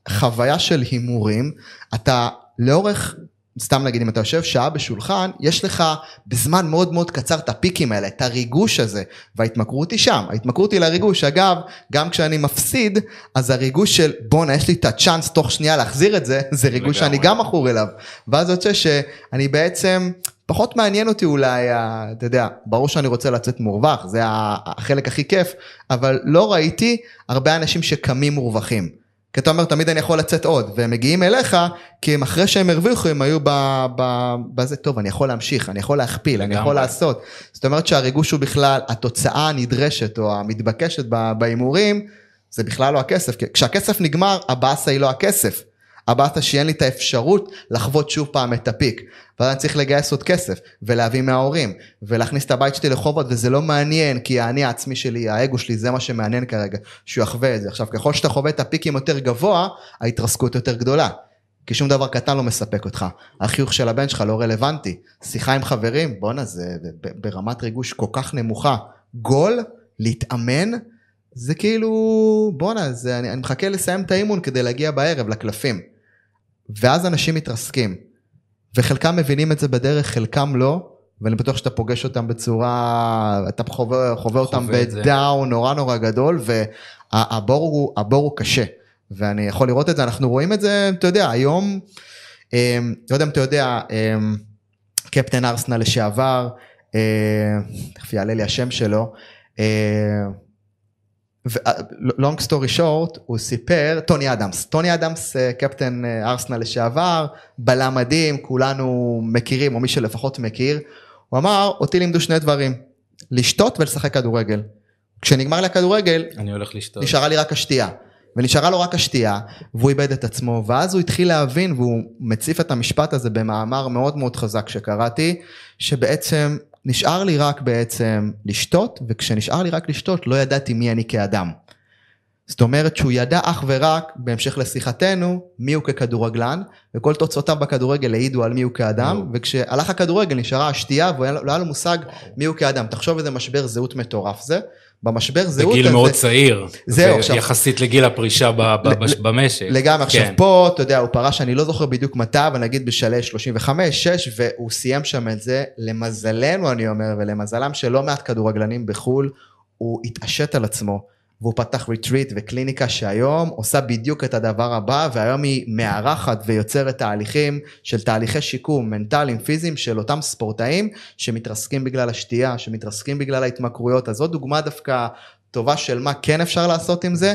חוויה של הימורים אתה לאורך סתם נגיד אם אתה יושב שעה בשולחן יש לך בזמן מאוד מאוד קצר את הפיקים האלה את הריגוש הזה וההתמכרות היא שם ההתמכרות היא לריגוש אגב גם כשאני מפסיד אז הריגוש של בואנה יש לי את הצ'אנס תוך שנייה להחזיר את זה זה ריגוש שאני. גם מכור אליו ואז יוצא שאני בעצם פחות מעניין אותי אולי אתה יודע ברור שאני רוצה לצאת מורווח זה החלק הכי כיף אבל לא ראיתי הרבה אנשים שקמים מורווחים. כי אתה אומר תמיד אני יכול לצאת עוד והם מגיעים אליך כי הם אחרי שהם הרוויחו הם היו ב- ב- בזה טוב אני יכול להמשיך אני יכול להכפיל אני יכול. לעשות זאת אומרת שהריגוש הוא בכלל התוצאה הנדרשת או המתבקשת בהימורים זה בכלל לא הכסף כשהכסף נגמר הבאסה היא לא הכסף. הבאסה שאין לי את האפשרות לחוות שוב פעם את הפיק. ואז אני צריך לגייס עוד כסף ולהביא מההורים ולהכניס את הבית שלי לחובות וזה לא מעניין כי האני העצמי שלי האגו שלי זה מה שמעניין כרגע שהוא יחווה את זה. עכשיו ככל שאתה חווה את הפיקים יותר גבוה ההתרסקות יותר גדולה. כי שום דבר קטן לא מספק אותך. החיוך של הבן שלך לא רלוונטי. שיחה עם חברים בואנה זה ברמת ריגוש כל כך נמוכה. גול להתאמן זה כאילו בואנה זה אני, אני מחכה לסיים את האימון כדי להגיע בערב לקלפים. ואז אנשים מתרסקים וחלקם מבינים את זה בדרך חלקם לא ואני בטוח שאתה פוגש אותם בצורה אתה חווה, חווה אותם. בדאון נורא נורא גדול והבור הוא, הבור הוא קשה ואני יכול לראות את זה אנחנו רואים את זה אתה יודע היום אמ, לא יודע אם אתה יודע אמ, קפטן ארסנל לשעבר אה, תכף יעלה לי השם שלו. long story short הוא סיפר טוני אדמס טוני אדמס אה, קפטן אה, ארסנל לשעבר בלם מדהים כולנו מכירים או מי שלפחות מכיר הוא אמר אותי לימדו שני דברים לשתות ולשחק כדורגל כשנגמר לי הכדורגל אני הולך לשתות. נשארה לי רק השתייה. ונשארה לו רק השתייה, והוא איבד את עצמו, ואז הוא התחיל להבין, והוא מציף את המשפט הזה במאמר מאוד מאוד חזק שקראתי, שבעצם נשאר לי רק בעצם לשתות, וכשנשאר לי רק לשתות לא ידעתי מי אני כאדם. זאת אומרת שהוא ידע אך ורק, בהמשך לשיחתנו, מי הוא ככדורגלן, וכל תוצאותיו בכדורגל העידו על מי הוא כאדם. וכשהלך הכדורגל נשארה השתייה, ולא היה לו מושג מי הוא כאדם. תחשוב איזה משבר זהות מטורף זה. במשבר זהות בגיל הזה, מאוד צעיר. זהו, זה עכשיו- יחסית לגיל הפרישה ב- ב- ל- במשק. לגמרי, עכשיו כן. פה, אתה יודע, הוא פרש, אני לא זוכר בדיוק מתי, אבל נגיד בשלהי 35, 6, והוא סיים שם את זה, למזלנו אני אומר, ולמזלם של לא מעט כדורגלנים בחו"ל, הוא התעשת על עצמו, והוא פתח ריטריט וקליניקה שהיום עושה בדיוק את הדבר הבא, והיום היא מארחת ויוצרת תהליכים של תהליכי שיקום מנטליים, פיזיים, של אותם ספורטאים שמתרסקים בגלל השתייה, שמתרסקים בגלל ההתמכרויות, אז זו דוגמה דווקא טובה של מה כן אפשר לעשות עם זה.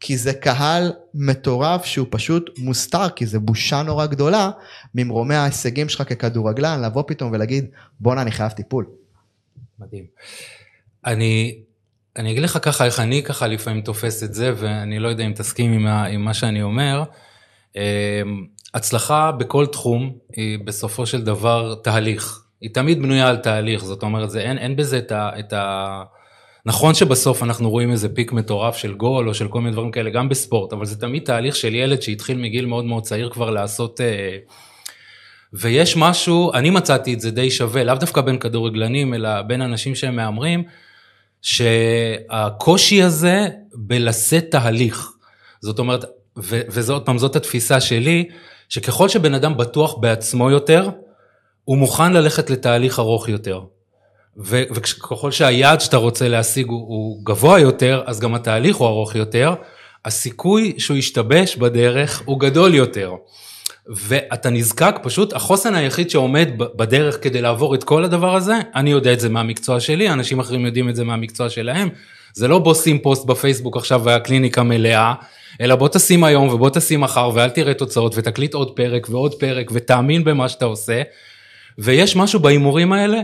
כי זה קהל מטורף שהוא פשוט מוסתר, כי זה בושה נורא גדולה ממרומי ההישגים שלך ככדורגלן, לבוא פתאום ולהגיד בואנה אני חייב טיפול. מדהים. אני, אני אגיד לך ככה איך אני ככה לפעמים תופס את זה ואני לא יודע אם תסכים עם, ה, עם מה שאני אומר. אמ, הצלחה בכל תחום היא בסופו של דבר תהליך. היא תמיד בנויה על תהליך, זאת אומרת, זה, אין, אין בזה את ה, את ה... נכון שבסוף אנחנו רואים איזה פיק מטורף של גול או של כל מיני דברים כאלה, גם בספורט, אבל זה תמיד תהליך של ילד שהתחיל מגיל מאוד מאוד צעיר כבר לעשות... אה, ויש משהו, אני מצאתי את זה די שווה, לאו דווקא בין כדורגלנים, אלא בין אנשים שהם מהמרים, שהקושי הזה בלשאת תהליך. זאת אומרת, וזה עוד פעם, זאת התפיסה שלי, שככל שבן אדם בטוח בעצמו יותר, הוא מוכן ללכת לתהליך ארוך יותר. וככל שהיעד שאתה רוצה להשיג הוא, הוא גבוה יותר, אז גם התהליך הוא ארוך יותר, הסיכוי שהוא ישתבש בדרך הוא גדול יותר. ואתה נזקק פשוט, החוסן היחיד שעומד בדרך כדי לעבור את כל הדבר הזה, אני יודע את זה מהמקצוע שלי, אנשים אחרים יודעים את זה מהמקצוע שלהם, זה לא בוא שים פוסט בפייסבוק עכשיו והקליניקה מלאה, אלא בוא תשים היום ובוא תשים מחר ואל תראה תוצאות ותקליט עוד פרק ועוד פרק ותאמין במה שאתה עושה. ויש משהו בהימורים האלה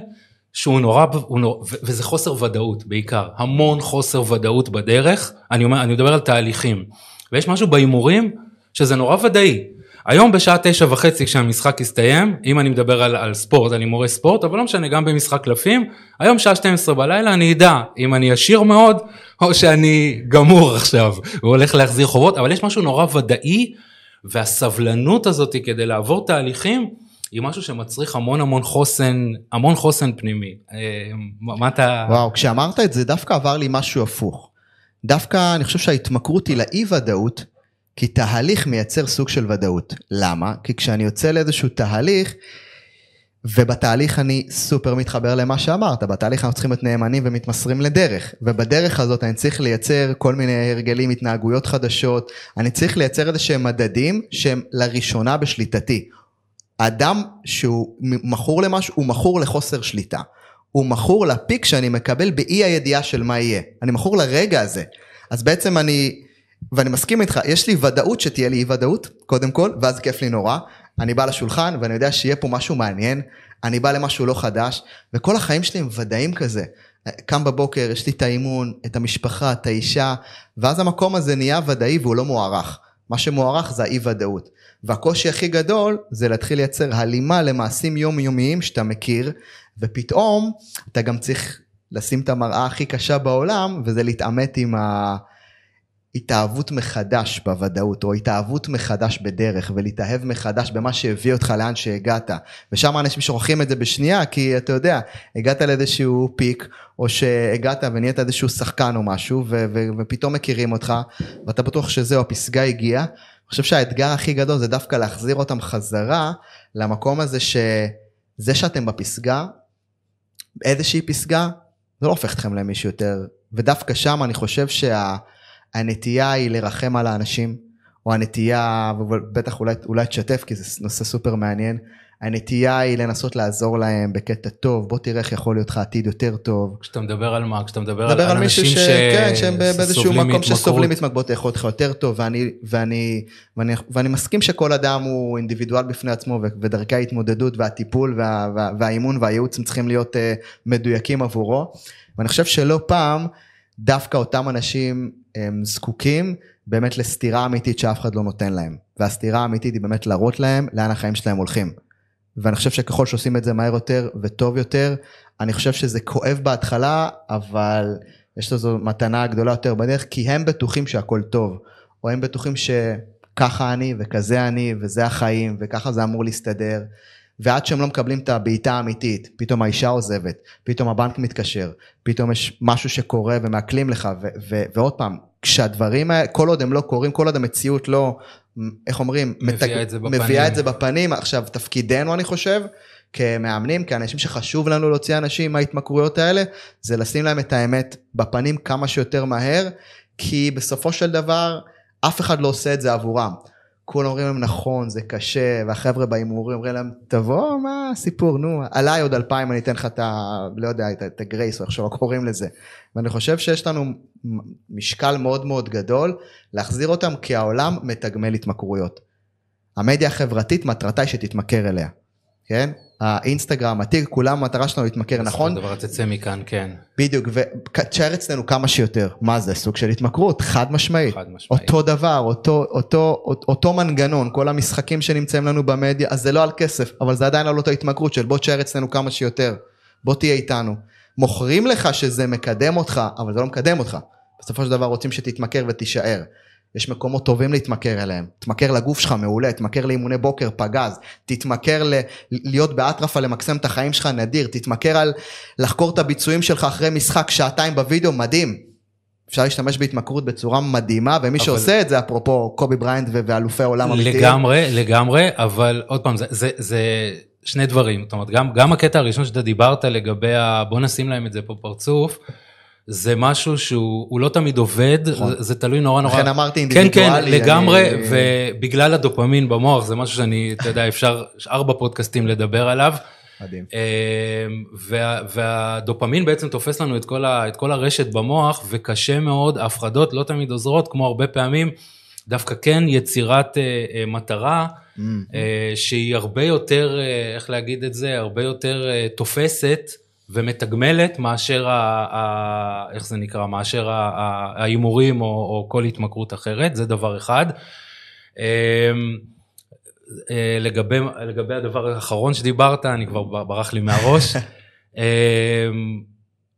שהוא נורא, נורא וזה חוסר ודאות בעיקר, המון חוסר ודאות בדרך, אני אומר, אני מדבר על תהליכים. ויש משהו בהימורים שזה נורא ודאי. היום בשעה תשע וחצי כשהמשחק יסתיים, אם אני מדבר על, על ספורט, אני מורה ספורט, אבל לא משנה, גם במשחק קלפים, היום שעה 12 בלילה אני אדע אם אני עשיר מאוד, או שאני גמור עכשיו, והולך להחזיר חובות, אבל יש משהו נורא ודאי, והסבלנות הזאת כדי לעבור תהליכים, היא משהו שמצריך המון המון חוסן, המון חוסן פנימי. אה, מה אתה... וואו, כשאמרת את זה דווקא עבר לי משהו הפוך. דווקא אני חושב שההתמכרות היא לאי ודאות, כי תהליך מייצר סוג של ודאות. למה? כי כשאני יוצא לאיזשהו תהליך, ובתהליך אני סופר מתחבר למה שאמרת, בתהליך אנחנו צריכים להיות נאמנים ומתמסרים לדרך, ובדרך הזאת אני צריך לייצר כל מיני הרגלים, התנהגויות חדשות, אני צריך לייצר איזה שהם מדדים שהם לראשונה בשליטתי. אדם שהוא מכור למשהו, הוא מכור לחוסר שליטה. הוא מכור לפיק שאני מקבל באי הידיעה של מה יהיה. אני מכור לרגע הזה. אז בעצם אני ואני מסכים איתך, יש לי ודאות שתהיה לי אי ודאות, קודם כל, ואז כיף לי נורא. אני בא לשולחן ואני יודע שיהיה פה משהו מעניין, אני בא למשהו לא חדש, וכל החיים שלי הם ודאים כזה. קם בבוקר, יש לי את האימון, את המשפחה, את האישה, ואז המקום הזה נהיה ודאי והוא לא מוערך. מה שמוערך זה האי ודאות. והקושי הכי גדול זה להתחיל לייצר הלימה למעשים יומיומיים שאתה מכיר, ופתאום אתה גם צריך לשים את המראה הכי קשה בעולם, וזה להתעמת עם ה... התאהבות מחדש בוודאות, או התאהבות מחדש בדרך, ולהתאהב מחדש במה שהביא אותך לאן שהגעת. ושם אנשים שוכחים את זה בשנייה, כי אתה יודע, הגעת לאיזשהו פיק, או שהגעת ונהיית איזשהו שחקן או משהו, ו- ו- ופתאום מכירים אותך, ואתה בטוח שזהו, הפסגה הגיעה. אני חושב שהאתגר הכי גדול זה דווקא להחזיר אותם חזרה למקום הזה שזה שאתם בפסגה, איזושהי פסגה, זה לא הופך אתכם למישהו יותר, ודווקא שם אני חושב שה... הנטייה היא לרחם על האנשים, או הנטייה, ובטח אולי, אולי תשתף כי זה נושא סופר מעניין, הנטייה היא לנסות לעזור להם בקטע טוב, בוא תראה איך יכול להיות לך עתיד יותר טוב. כשאתה מדבר על מה? כשאתה מדבר על, על אנשים ש... ש... כן, שהם באיזשהו מקום שסובלים מהתמכרות, בוא תאכול אותך יותר טוב, ואני, ואני, ואני, ואני מסכים שכל אדם הוא אינדיבידואל בפני עצמו, ודרכי ההתמודדות והטיפול וה, וה, והאימון והייעוץ הם צריכים להיות uh, מדויקים עבורו, ואני חושב שלא פעם, דווקא אותם אנשים הם זקוקים באמת לסתירה אמיתית שאף אחד לא נותן להם. והסתירה האמיתית היא באמת להראות להם לאן החיים שלהם הולכים. ואני חושב שככל שעושים את זה מהר יותר וטוב יותר, אני חושב שזה כואב בהתחלה, אבל יש לזו מתנה גדולה יותר בדרך, כי הם בטוחים שהכל טוב, או הם בטוחים שככה אני וכזה אני וזה החיים וככה זה אמור להסתדר. ועד שהם לא מקבלים את הבעיטה האמיתית, פתאום האישה עוזבת, פתאום הבנק מתקשר, פתאום יש משהו שקורה ומעכלים לך, ו- ו- ועוד פעם, כשהדברים האלה, כל עוד הם לא קורים, כל עוד המציאות לא, איך אומרים, מביאה, מתג... את, זה מביאה את זה בפנים, עכשיו תפקידנו אני חושב, כמאמנים, כאנשים שחשוב לנו להוציא אנשים מההתמכרויות האלה, זה לשים להם את האמת בפנים כמה שיותר מהר, כי בסופו של דבר, אף אחד לא עושה את זה עבורם. כולם אומרים להם נכון, זה קשה, והחבר'ה בהימורים אומרים להם, תבוא, מה הסיפור, נו, עליי עוד אלפיים אני אתן לך את ה... לא יודע, את הגרייס, או איך שלא קוראים לזה. ואני חושב שיש לנו משקל מאוד מאוד גדול להחזיר אותם, כי העולם מתגמל התמכרויות. המדיה החברתית, מטרתה היא שתתמכר אליה, כן? האינסטגרם, הטיק, כולם המטרה שלנו להתמכר, נכון? בסופו של דבר תצא מכאן, כן. בדיוק, ותשאר אצלנו כמה שיותר. מה זה? סוג של התמכרות, חד משמעית. חד משמעית. אותו דבר, אותו, אותו, אותו מנגנון, כל המשחקים שנמצאים לנו במדיה, אז זה לא על כסף, אבל זה עדיין על אותו התמכרות של בוא תשאר אצלנו כמה שיותר, בוא תהיה איתנו. מוכרים לך שזה מקדם אותך, אבל זה לא מקדם אותך. בסופו של דבר רוצים שתתמכר ותישאר. יש מקומות טובים להתמכר אליהם. תתמכר לגוף שלך מעולה, תתמכר לאימוני בוקר פגז, תתמכר ל- להיות בהטרפה למקסם את החיים שלך נדיר, תתמכר על לחקור את הביצועים שלך אחרי משחק שעתיים בווידאו, מדהים. אפשר להשתמש בהתמכרות בצורה מדהימה, ומי אבל... שעושה את זה, אפרופו קובי בריינט ואלופי עולם אמיתיים. לגמרי, לגמרי, אבל עוד פעם, זה, זה, זה שני דברים. זאת אומרת, גם, גם הקטע הראשון שאתה דיברת לגבי ה... בוא נשים להם את זה פה פרצוף. זה משהו שהוא לא תמיד עובד, נכון. זה, זה תלוי נורא נורא. לכן אמרתי אינדיבידואלי. כן, כן, לגמרי, אני... ובגלל הדופמין במוח, זה משהו שאני, אתה יודע, אפשר ארבע פודקאסטים לדבר עליו. מדהים. וה, והדופמין בעצם תופס לנו את כל, ה, את כל הרשת במוח, וקשה מאוד, ההפחדות לא תמיד עוזרות, כמו הרבה פעמים, דווקא כן יצירת uh, מטרה, mm-hmm. uh, שהיא הרבה יותר, uh, איך להגיד את זה, הרבה יותר uh, תופסת. ומתגמלת מאשר, ה, ה, איך זה נקרא, מאשר ההימורים או, או כל התמכרות אחרת, זה דבר אחד. אמ, אה, לגבי, לגבי הדבר האחרון שדיברת, אני כבר ברח לי מהראש. אמ,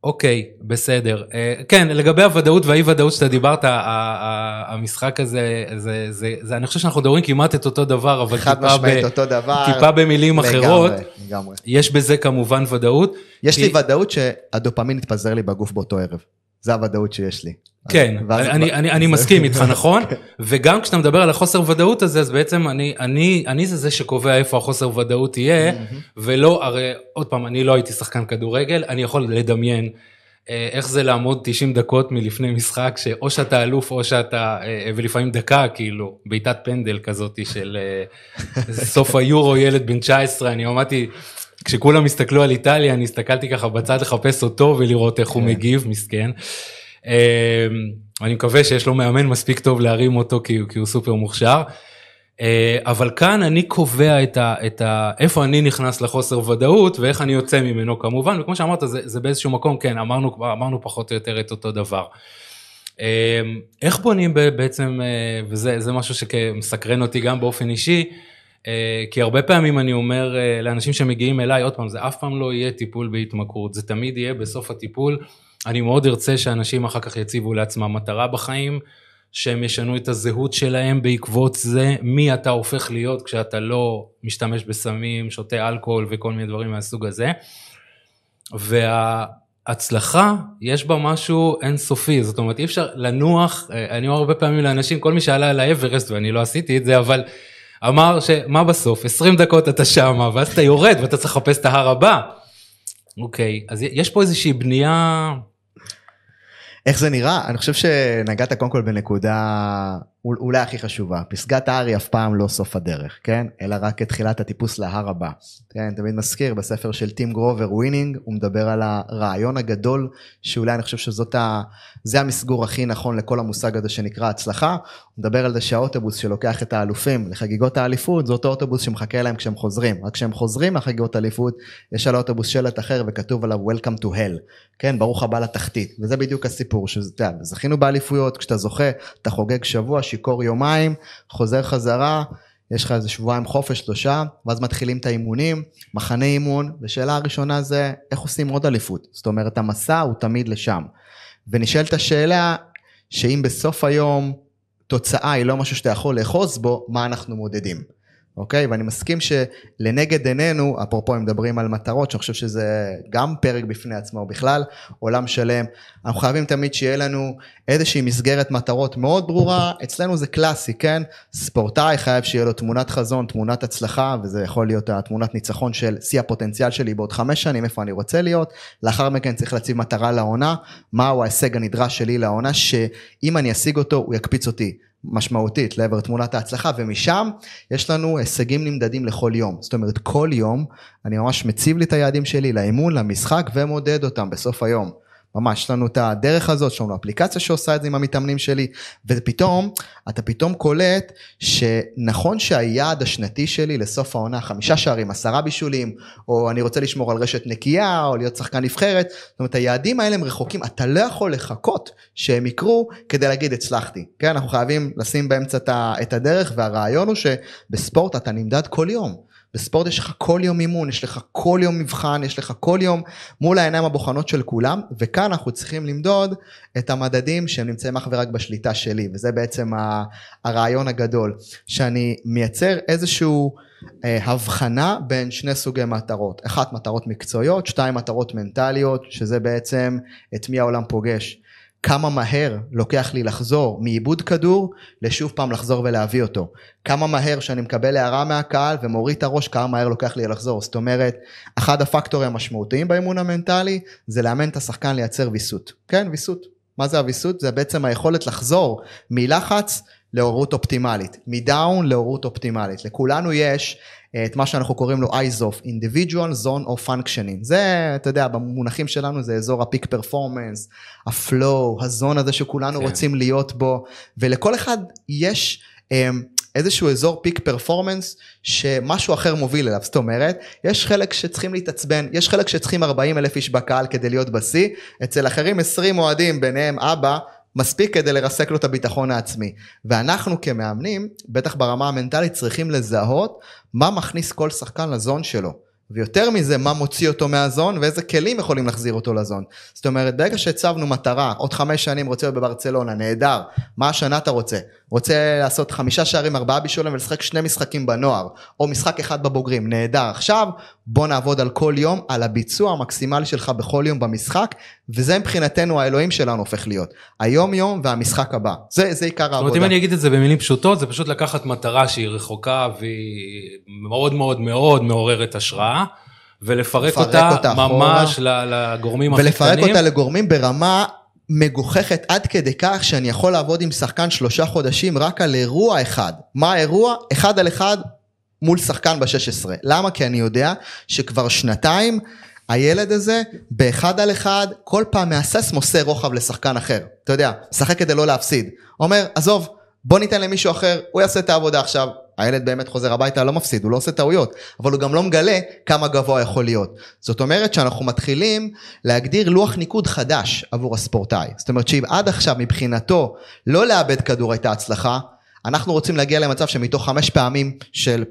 אוקיי, בסדר. אה, כן, לגבי הוודאות והאי ודאות שאתה דיברת, המשחק הזה, זה, זה, זה, אני חושב שאנחנו מדברים כמעט את אותו דבר, אבל טיפה, ב, אותו דבר, טיפה במילים לגמרי, אחרות. לגמרי. יש בזה כמובן ודאות. יש כי... לי ודאות שהדופמין יתפזר לי בגוף באותו ערב. זה הוודאות שיש לי. כן, אני, אני, אני, אני מסכים איתך, נכון? וגם כשאתה מדבר על החוסר ודאות הזה, אז בעצם אני, אני, אני זה זה שקובע איפה החוסר ודאות יהיה, ולא, הרי עוד פעם, אני לא הייתי שחקן כדורגל, אני יכול לדמיין איך זה לעמוד 90 דקות מלפני משחק, שאו שאתה אלוף או שאתה, אה, ולפעמים דקה, כאילו, בעיטת פנדל כזאת של אה, סוף היורו, ילד בן 19, אני אמרתי, כשכולם הסתכלו על איטליה, אני הסתכלתי ככה בצד לחפש אותו ולראות איך הוא כן. מגיב, מסכן. אני מקווה שיש לו מאמן מספיק טוב להרים אותו כי, כי הוא סופר מוכשר. אה, אבל כאן אני קובע את ה, את ה, איפה אני נכנס לחוסר ודאות ואיך אני יוצא ממנו כמובן, וכמו שאמרת זה, זה באיזשהו מקום, כן, אמרנו, אמרנו פחות או יותר את אותו דבר. אמ, איך בונים בעצם, אה, וזה משהו שמסקרן אותי גם באופן אישי, אה, כי הרבה פעמים אני אומר לאנשים שמגיעים אליי, עוד פעם, זה אף פעם לא יהיה טיפול בהתמכרות, זה תמיד יהיה בסוף הטיפול אני מאוד ארצה שאנשים אחר כך יציבו לעצמם מטרה בחיים, שהם ישנו את הזהות שלהם בעקבות זה, מי אתה הופך להיות כשאתה לא משתמש בסמים, שותה אלכוהול וכל מיני דברים מהסוג הזה. וההצלחה, יש בה משהו אינסופי, זאת אומרת אי אפשר לנוח, אני אומר הרבה פעמים לאנשים, כל מי שעלה על האברסט, ואני לא עשיתי את זה, אבל אמר שמה בסוף, 20 דקות אתה שמה, ואז אתה יורד ואתה צריך לחפש את ההר הבא. אוקיי, אז יש פה איזושהי בנייה איך זה נראה? אני חושב שנגעת קודם כל בנקודה אולי הכי חשובה. פסגת ההר היא אף פעם לא סוף הדרך, כן? אלא רק את תחילת הטיפוס להר הבא. כן, תמיד מזכיר בספר של טים גרובר Winning, הוא מדבר על הרעיון הגדול, שאולי אני חושב שזאת ה... זה המסגור הכי נכון לכל המושג הזה שנקרא הצלחה. הוא מדבר על זה שהאוטובוס שלוקח את האלופים לחגיגות האליפות, זה אותו אוטובוס שמחכה להם כשהם חוזרים. רק כשהם חוזרים מהחגיגות האליפות, יש על האוטובוס שלט אחר וכתוב עליו Welcome to hell. כן, ברוך הבא לתחתית. וזה בדיוק הסיפור, שזכינו באליפויות, כשאתה זוכה, אתה חוגג שבוע, שיכור יומיים, חוזר חזרה, יש לך איזה שבועיים חופש, שלושה, ואז מתחילים את האימונים, מחנה אימון, ושאלה הראשונה זה איך עושים עוד אליפות. זאת אומרת, המסע הוא תמיד לשם. ונשאלת השאלה, שאם בסוף היום תוצאה היא לא משהו שאתה יכול לאחוז בו, מה אנחנו מודדים? אוקיי? ואני מסכים שלנגד עינינו, אפרופו אם מדברים על מטרות, שאני חושב שזה גם פרק בפני עצמו, בכלל עולם שלם, אנחנו חייבים תמיד שיהיה לנו איזושהי מסגרת מטרות מאוד ברורה, אצלנו זה קלאסי, כן? ספורטאי חייב שיהיה לו תמונת חזון, תמונת הצלחה, וזה יכול להיות התמונת ניצחון של שיא הפוטנציאל שלי בעוד חמש שנים, איפה אני רוצה להיות, לאחר מכן צריך להציב מטרה לעונה, מהו ההישג הנדרש שלי לעונה, שאם אני אשיג אותו, הוא יקפיץ אותי. משמעותית לעבר תמונת ההצלחה ומשם יש לנו הישגים נמדדים לכל יום. זאת אומרת כל יום אני ממש מציב לי את היעדים שלי לאימון למשחק ומודד אותם בסוף היום ממש, לנו את הדרך הזאת, יש לנו אפליקציה שעושה את זה עם המתאמנים שלי, ופתאום, אתה פתאום קולט שנכון שהיעד השנתי שלי לסוף העונה, חמישה שערים, עשרה בישולים, או אני רוצה לשמור על רשת נקייה, או להיות שחקן נבחרת, זאת אומרת, היעדים האלה הם רחוקים, אתה לא יכול לחכות שהם יקרו כדי להגיד הצלחתי, כן, אנחנו חייבים לשים באמצע את הדרך, והרעיון הוא שבספורט אתה נמדד כל יום. בספורט יש לך כל יום אימון, יש לך כל יום מבחן, יש לך כל יום מול העיניים הבוחנות של כולם, וכאן אנחנו צריכים למדוד את המדדים שהם נמצאים אך ורק בשליטה שלי, וזה בעצם הרעיון הגדול, שאני מייצר איזשהו אה, הבחנה בין שני סוגי מטרות, אחת מטרות מקצועיות, שתיים מטרות מנטליות, שזה בעצם את מי העולם פוגש. כמה מהר לוקח לי לחזור מעיבוד כדור לשוב פעם לחזור ולהביא אותו. כמה מהר שאני מקבל הערה מהקהל ומוריד את הראש, כמה מהר לוקח לי לחזור. זאת אומרת, אחד הפקטורים המשמעותיים באימון המנטלי זה לאמן את השחקן לייצר ויסות. כן, ויסות. מה זה הוויסות? זה בעצם היכולת לחזור מלחץ להורות אופטימלית, מדאון להורות אופטימלית. לכולנו יש את מה שאנחנו קוראים לו IZOF, individual zone of functioning. זה, אתה יודע, במונחים שלנו זה אזור הפיק פרפורמנס, הפלואו, הזון הזה שכולנו כן. רוצים להיות בו, ולכל אחד יש אמ, איזשהו אזור פיק פרפורמנס שמשהו אחר מוביל אליו, זאת אומרת, יש חלק שצריכים להתעצבן, יש חלק שצריכים 40 אלף איש בקהל כדי להיות בשיא, אצל אחרים 20 אוהדים, ביניהם אבא, מספיק כדי לרסק לו את הביטחון העצמי. ואנחנו כמאמנים, בטח ברמה המנטלית, צריכים לזהות מה מכניס כל שחקן לזון שלו. ויותר מזה, מה מוציא אותו מהזון ואיזה כלים יכולים להחזיר אותו לזון. זאת אומרת, ברגע שהצבנו מטרה, עוד חמש שנים רוצה להיות בברצלונה, נהדר, מה השנה אתה רוצה? רוצה לעשות חמישה שערים, ארבעה בישולים ולשחק שני משחקים בנוער, או משחק אחד בבוגרים, נהדר. עכשיו, בוא נעבוד על כל יום, על הביצוע המקסימלי שלך בכל יום במשחק, וזה מבחינתנו האלוהים שלנו הופך להיות. היום יום והמשחק הבא. זה, זה עיקר העבודה. זאת אומרת, אם אני אגיד את זה במילים פשוטות, זה פשוט לקחת מטרה שהיא רחוקה והיא מאוד מאוד מאוד מעוררת השראה. ולפרק אותה, אותה ממש לגורמים הכי קטנים. ולפרק אותה לגורמים ברמה מגוחכת עד כדי כך שאני יכול לעבוד עם שחקן שלושה חודשים רק על אירוע אחד. מה האירוע? אחד על אחד מול שחקן ב-16. למה? כי אני יודע שכבר שנתיים הילד הזה באחד על אחד כל פעם מהסס מוסר רוחב לשחקן אחר. אתה יודע, משחק כדי לא להפסיד. אומר, עזוב, בוא ניתן למישהו אחר, הוא יעשה את העבודה עכשיו. הילד באמת חוזר הביתה, לא מפסיד, הוא לא עושה טעויות, אבל הוא גם לא מגלה כמה גבוה יכול להיות. זאת אומרת שאנחנו מתחילים להגדיר לוח ניקוד חדש עבור הספורטאי. זאת אומרת שאם עד עכשיו מבחינתו לא לאבד כדור הייתה הצלחה, אנחנו רוצים להגיע למצב שמתוך חמש פעמים של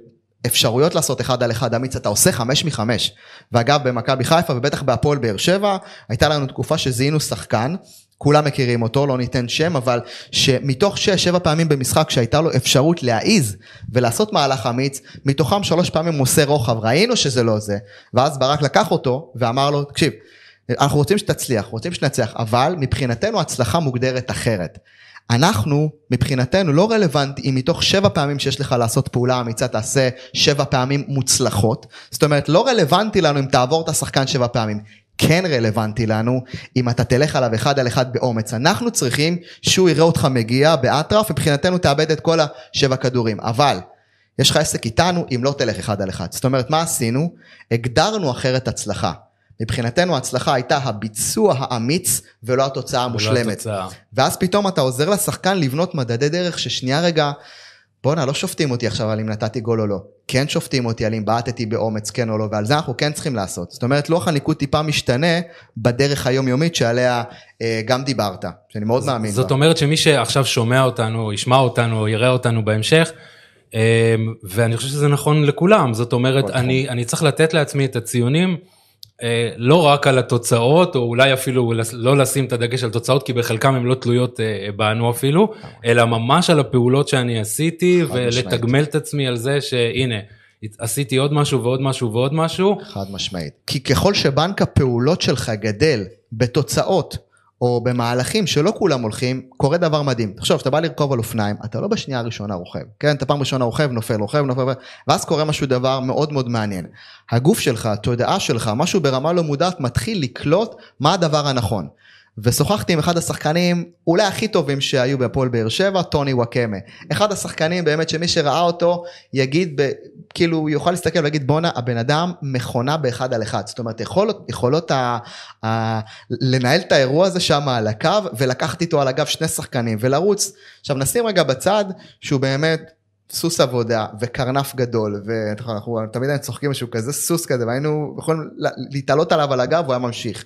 אפשרויות לעשות אחד על אחד אמיץ, אתה עושה חמש מחמש. ואגב, במכבי חיפה ובטח בהפועל באר שבע, הייתה לנו תקופה שזיהינו שחקן כולם מכירים אותו, לא ניתן שם, אבל שמתוך 6-7 פעמים במשחק שהייתה לו אפשרות להעיז ולעשות מהלך אמיץ, מתוכם שלוש פעמים מוסר רוחב, ראינו שזה לא זה, ואז ברק לקח אותו ואמר לו, תקשיב, אנחנו רוצים שתצליח, רוצים שנצליח, אבל מבחינתנו הצלחה מוגדרת אחרת. אנחנו, מבחינתנו, לא רלוונטי אם מתוך שבע פעמים שיש לך לעשות פעולה אמיצה, תעשה שבע פעמים מוצלחות. זאת אומרת, לא רלוונטי לנו אם תעבור את השחקן שבע פעמים. כן רלוונטי לנו אם אתה תלך עליו אחד על אחד באומץ. אנחנו צריכים שהוא יראה אותך מגיע באטרף, מבחינתנו תאבד את כל השבע כדורים. אבל יש לך עסק איתנו אם לא תלך אחד על אחד. זאת אומרת, מה עשינו? הגדרנו אחרת הצלחה. מבחינתנו ההצלחה הייתה הביצוע האמיץ ולא התוצאה המושלמת. ואז פתאום אתה עוזר לשחקן לבנות מדדי דרך ששנייה רגע, בואנה, לא שופטים אותי עכשיו על אם נתתי גול או לא. כן שופטים אותי על אם בעטתי באומץ, כן או לא, ועל זה אנחנו כן צריכים לעשות. זאת אומרת, לוח הניקוד טיפה משתנה בדרך היומיומית שעליה אה, גם דיברת, שאני מאוד מאמין זאת בה. אומרת שמי שעכשיו שומע אותנו, ישמע אותנו, יראה אותנו בהמשך, אה, ואני חושב שזה נכון לכולם, זאת אומרת, אני, אני צריך לתת לעצמי את הציונים. אה, לא רק על התוצאות, או אולי אפילו לא לשים את הדגש על תוצאות, כי בחלקם הן לא תלויות אה, בנו אפילו, אלא ממש על הפעולות שאני עשיתי, ולתגמל את עצמי על זה שהנה, עשיתי עוד משהו ועוד משהו ועוד משהו. חד משמעית. כי ככל שבנק הפעולות שלך גדל בתוצאות, או במהלכים שלא כולם הולכים, קורה דבר מדהים. תחשוב, כשאתה בא לרכוב על אופניים, אתה לא בשנייה הראשונה רוכב, כן? אתה פעם ראשונה רוכב, נופל, רוכב, נופל, ואז קורה משהו דבר מאוד מאוד מעניין. הגוף שלך, התודעה שלך, משהו ברמה לא מודעת, מתחיל לקלוט מה הדבר הנכון. ושוחחתי עם אחד השחקנים אולי הכי טובים שהיו בהפועל באר שבע, טוני וואקמה. אחד השחקנים באמת שמי שראה אותו יגיד, ב, כאילו יוכל להסתכל ולהגיד בואנה הבן אדם מכונה באחד על אחד. זאת אומרת יכולות, יכולות ה, ה, לנהל את האירוע הזה שם על הקו ולקחת איתו על הגב שני שחקנים ולרוץ. עכשיו נשים רגע בצד שהוא באמת סוס עבודה וקרנף גדול ואנחנו תמיד היינו צוחקים משהו כזה סוס כזה והיינו יכולים להתעלות עליו על הגב והוא היה ממשיך.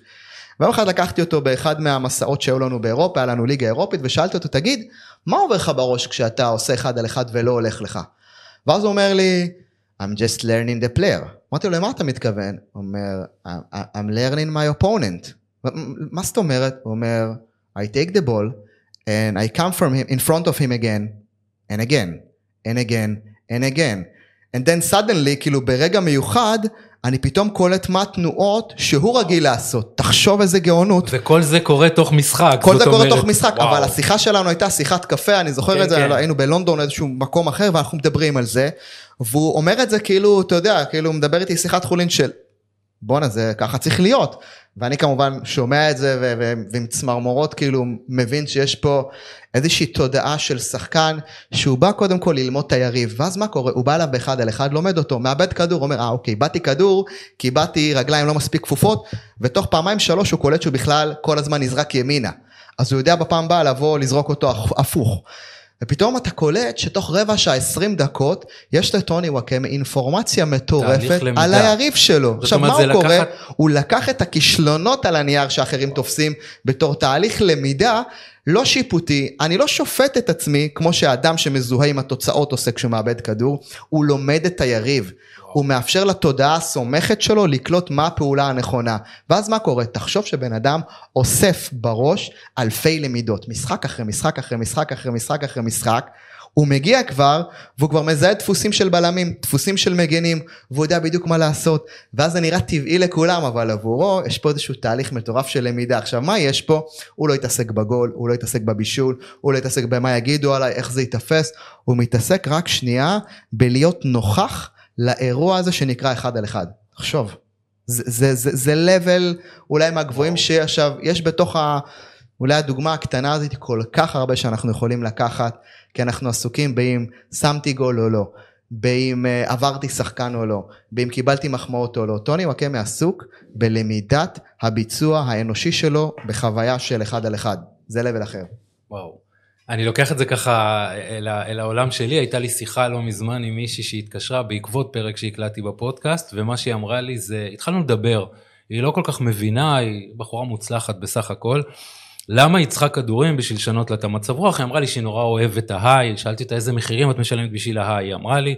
ויום אחד לקחתי אותו באחד מהמסעות שהיו לנו באירופה, היה לנו ליגה אירופית, ושאלתי אותו, תגיד, מה עובר לך בראש כשאתה עושה אחד על אחד ולא הולך לך? ואז הוא אומר לי, I'm just learning the player. אמרתי לו, למה אתה מתכוון? הוא אומר, I'm learning my opponent. מה זאת אומרת? הוא אומר, I take the ball and I come from him, in front of him again, and again, and again, and again. And then suddenly, כאילו ברגע מיוחד, אני פתאום קולט מה התנועות שהוא רגיל לעשות. תחשוב איזה גאונות. וכל זה קורה תוך משחק. כל זה קורה אומרת, תוך משחק, וואו. אבל השיחה שלנו הייתה שיחת קפה, אני זוכר כן, את זה, כן. היינו בלונדון איזשהו מקום אחר ואנחנו מדברים על זה. והוא אומר את זה כאילו, אתה יודע, כאילו הוא מדבר איתי שיחת חולין של בואנה זה ככה צריך להיות. ואני כמובן שומע את זה ועם צמרמורות כאילו מבין שיש פה איזושהי תודעה של שחקן שהוא בא קודם כל ללמוד את היריב ואז מה קורה הוא בא אליו באחד על אחד לומד אותו מאבד כדור אומר אה אוקיי באתי כדור כי באתי רגליים לא מספיק כפופות ותוך פעמיים שלוש הוא קולט שהוא בכלל כל הזמן נזרק ימינה אז הוא יודע בפעם הבאה לבוא לזרוק אותו הפוך. ופתאום אתה קולט שתוך רבע שעה 20 דקות יש לטוני וואקמה אינפורמציה מטורפת על היריב שלו. עכשיו מה הוא קורא? לקחת... הוא לקח את הכישלונות על הנייר שאחרים תופסים בתור תהליך למידה לא שיפוטי, אני לא שופט את עצמי כמו שהאדם שמזוהה עם התוצאות עושה כשהוא מאבד כדור, הוא לומד את היריב. הוא מאפשר לתודעה הסומכת שלו לקלוט מה הפעולה הנכונה. ואז מה קורה? תחשוב שבן אדם אוסף בראש אלפי למידות, משחק אחרי משחק אחרי משחק אחרי משחק אחרי משחק. הוא מגיע כבר, והוא כבר מזהה דפוסים של בלמים, דפוסים של מגנים, והוא יודע בדיוק מה לעשות. ואז זה נראה טבעי לכולם, אבל עבורו יש פה איזשהו תהליך מטורף של למידה. עכשיו, מה יש פה? הוא לא יתעסק בגול, הוא לא יתעסק בבישול, הוא לא יתעסק במה יגידו עליי, איך זה ייתפס, הוא מתעסק רק שנייה בלהיות נוכח לאירוע הזה שנקרא אחד על אחד. תחשוב, זה, זה, זה, זה level אולי מהגבוהים שעכשיו יש בתוך ה... אולי הדוגמה הקטנה הזאת כל כך הרבה שאנחנו יכולים לקחת, כי אנחנו עסוקים באם שמתי גול או לא, באם uh, עברתי שחקן או לא, באם קיבלתי מחמאות או לא. טוני וואקמה עסוק בלמידת הביצוע האנושי שלו בחוויה של אחד על אחד. זה level אחר. וואו. אני לוקח את זה ככה אל, אל העולם שלי, הייתה לי שיחה לא מזמן עם מישהי שהתקשרה בעקבות פרק שהקלטתי בפודקאסט, ומה שהיא אמרה לי זה, התחלנו לדבר, היא לא כל כך מבינה, היא בחורה מוצלחת בסך הכל, למה היא צריכה כדורים בשביל לשנות לה את המצב רוח, היא אמרה לי שהיא נורא אוהבת ההיי, שאלתי אותה איזה מחירים את משלמת בשביל ההיי, היא אמרה לי,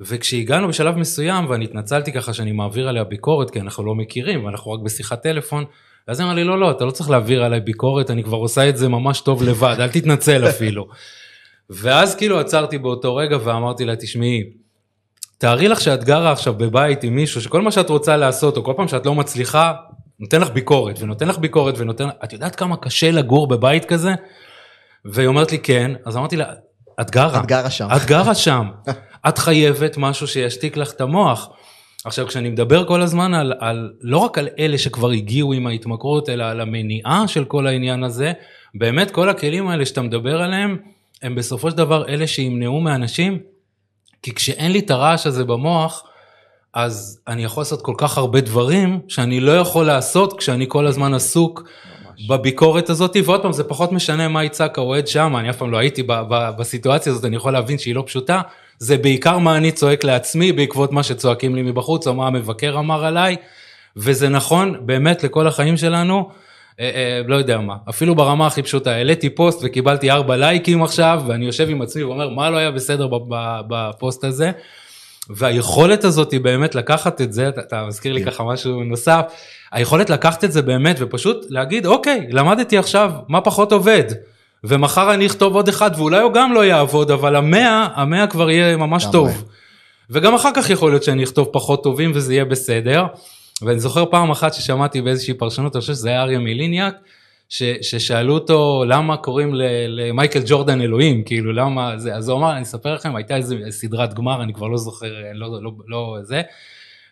וכשהגענו בשלב מסוים ואני התנצלתי ככה שאני מעביר עליה ביקורת כי אנחנו לא מכירים ואנחנו רק בשיחת טלפון, ואז היא אמרה לי, לא, לא, אתה לא צריך להעביר עליי ביקורת, אני כבר עושה את זה ממש טוב לבד, אל תתנצל אפילו. ואז כאילו עצרתי באותו רגע ואמרתי לה, תשמעי, תארי לך שאת גרה עכשיו בבית עם מישהו שכל מה שאת רוצה לעשות, או כל פעם שאת לא מצליחה, נותן לך ביקורת, ונותן לך ביקורת, ונותן, את יודעת כמה קשה לגור בבית כזה? והיא אומרת לי כן, אז אמרתי לה, את גרה. את גרה שם. את גרה שם. את חייבת משהו שישתיק לך את המוח. עכשיו כשאני מדבר כל הזמן על, על לא רק על אלה שכבר הגיעו עם ההתמכרות אלא על המניעה של כל העניין הזה באמת כל הכלים האלה שאתה מדבר עליהם הם בסופו של דבר אלה שימנעו מאנשים כי כשאין לי את הרעש הזה במוח אז אני יכול לעשות כל כך הרבה דברים שאני לא יכול לעשות כשאני כל הזמן עסוק ממש. בביקורת הזאת ועוד פעם זה פחות משנה מה יצעק האוהד שם אני אף פעם לא הייתי ב, ב, בסיטואציה הזאת אני יכול להבין שהיא לא פשוטה זה בעיקר מה אני צועק לעצמי בעקבות מה שצועקים לי מבחוץ או מה המבקר אמר עליי, וזה נכון באמת לכל החיים שלנו. אה, אה, לא יודע מה, אפילו ברמה הכי פשוטה, העליתי פוסט וקיבלתי ארבע לייקים עכשיו, ואני יושב עם עצמי ואומר מה לא היה בסדר בפוסט הזה. והיכולת הזאת היא באמת לקחת את זה, אתה, אתה מזכיר לי כן. ככה משהו נוסף, היכולת לקחת את זה באמת ופשוט להגיד אוקיי, למדתי עכשיו מה פחות עובד. ומחר אני אכתוב עוד אחד ואולי הוא גם לא יעבוד אבל המאה המאה כבר יהיה ממש טוב. וגם אחר כך יכול להיות שאני אכתוב פחות טובים וזה יהיה בסדר. ואני זוכר פעם אחת ששמעתי באיזושהי פרשנות אני חושב שזה היה אריה מיליניאק ש, ששאלו אותו למה קוראים למייקל ג'ורדן אלוהים? כאילו למה זה? אז הוא אמר אני אספר לכם הייתה איזה סדרת גמר אני כבר לא זוכר לא לא לא, לא זה.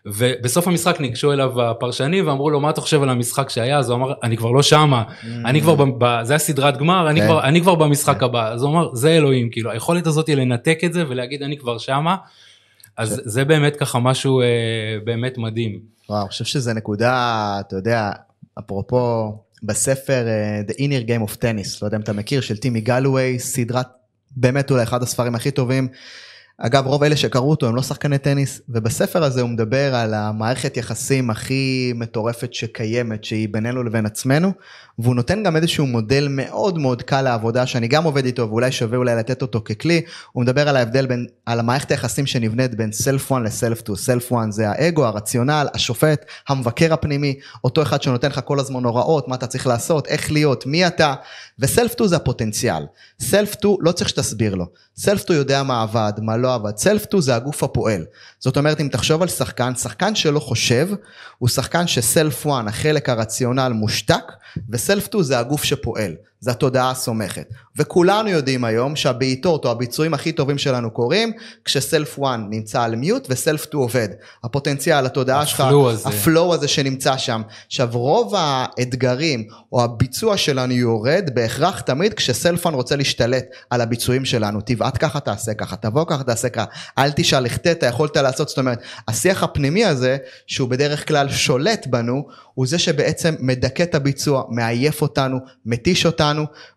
ובסוף המשחק ניגשו אליו הפרשנים ואמרו לו מה אתה חושב על המשחק שהיה? אז הוא אמר אני כבר לא שמה. אני כבר ב- זה הסדרת גמר אני כן. כבר אני כבר במשחק הבא. אז הוא אמר זה אלוהים. כאילו היכולת הזאת היא לנתק את זה ולהגיד אני כבר שמה. אז זה באמת ככה משהו אה, באמת מדהים. וואו, אני חושב שזו נקודה, אתה יודע, אפרופו בספר אה, The Inner Game of Tennis, לא יודע אם אתה מכיר, של טימי גלווי, סדרת, באמת אולי אחד הספרים הכי טובים. אגב, רוב אלה שקראו אותו הם לא שחקני טניס, ובספר הזה הוא מדבר על המערכת יחסים הכי מטורפת שקיימת, שהיא בינינו לבין עצמנו, והוא נותן גם איזשהו מודל מאוד מאוד קל לעבודה, שאני גם עובד איתו, ואולי שווה אולי לתת אותו ככלי, הוא מדבר על ההבדל בין, על המערכת היחסים שנבנית בין סלף 1 לסלף 2, סלף 1 זה האגו, הרציונל, השופט, המבקר הפנימי, אותו אחד שנותן לך כל הזמן הוראות, מה אתה צריך לעשות, איך להיות, מי אתה, וסלף 2 זה הפוטנציאל. סלף 2 לא צריך שתסביר לו, סלף 2 יודע מה עבד, מה לא עבד, סלף 2 זה הגוף הפועל. זאת אומרת, אם תחשוב על שחקן, שחקן שלא חושב, הוא שחקן 1, החלק הרציונל מושתק, ו self 2 זה הגוף שפועל, זה התודעה הסומכת. וכולנו יודעים היום שהבעיטות או הביצועים הכי טובים שלנו קורים, כש self 1 נמצא על mute ו self 2 עובד. הפוטנציאל, התודעה שלך, ה flow הזה. ה flow הזה שנמצא שם. עכשיו רוב האתגרים או הביצוע שלנו יורד בהכרח תמיד כש self 1 רוצה להשתלט על הביצועים שלנו. תבעט ככה תעשה ככה, תבוא ככה תעשה ככה, אל תשאל אתה יכולת לעשות, זאת אומרת, השיח הפנימי הזה, שהוא בדרך כלל שולט בנו, הוא זה שבעצם מדכא את הביצוע, מעייף אותנו, מתיש אותנו,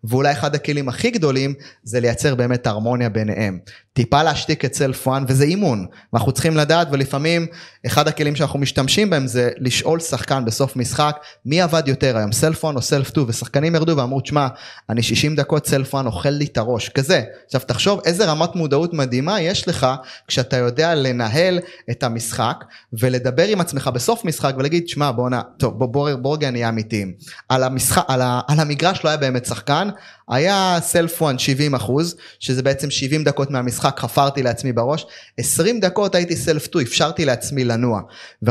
ואולי אחד הכלים הכי גדולים זה לייצר באמת הרמוניה ביניהם. טיפה להשתיק את סלף 1 וזה אימון, ואנחנו צריכים לדעת ולפעמים אחד הכלים שאנחנו משתמשים בהם זה לשאול שחקן בסוף משחק מי עבד יותר היום סלף 1 או סלף 2 ושחקנים ירדו ואמרו תשמע אני 60 דקות סלף 1 אוכל לי את הראש כזה. עכשיו תחשוב איזה רמת מודעות מדהימה יש לך כשאתה יודע לנהל את המשחק ולדבר עם עצמך בסוף משחק ולהגיד שמע בואנה טוב בוא בוא בוא רגע נהיה אמיתיים על המשחק על, ה, על המגרש לא היה באמת שחקן היה סלף 1 70 אחוז שזה בעצם 70 דקות מהמשחק חפרתי לעצמי בראש. 20 דקות הייתי סלף 2 אפשרתי לעצמי לנוע.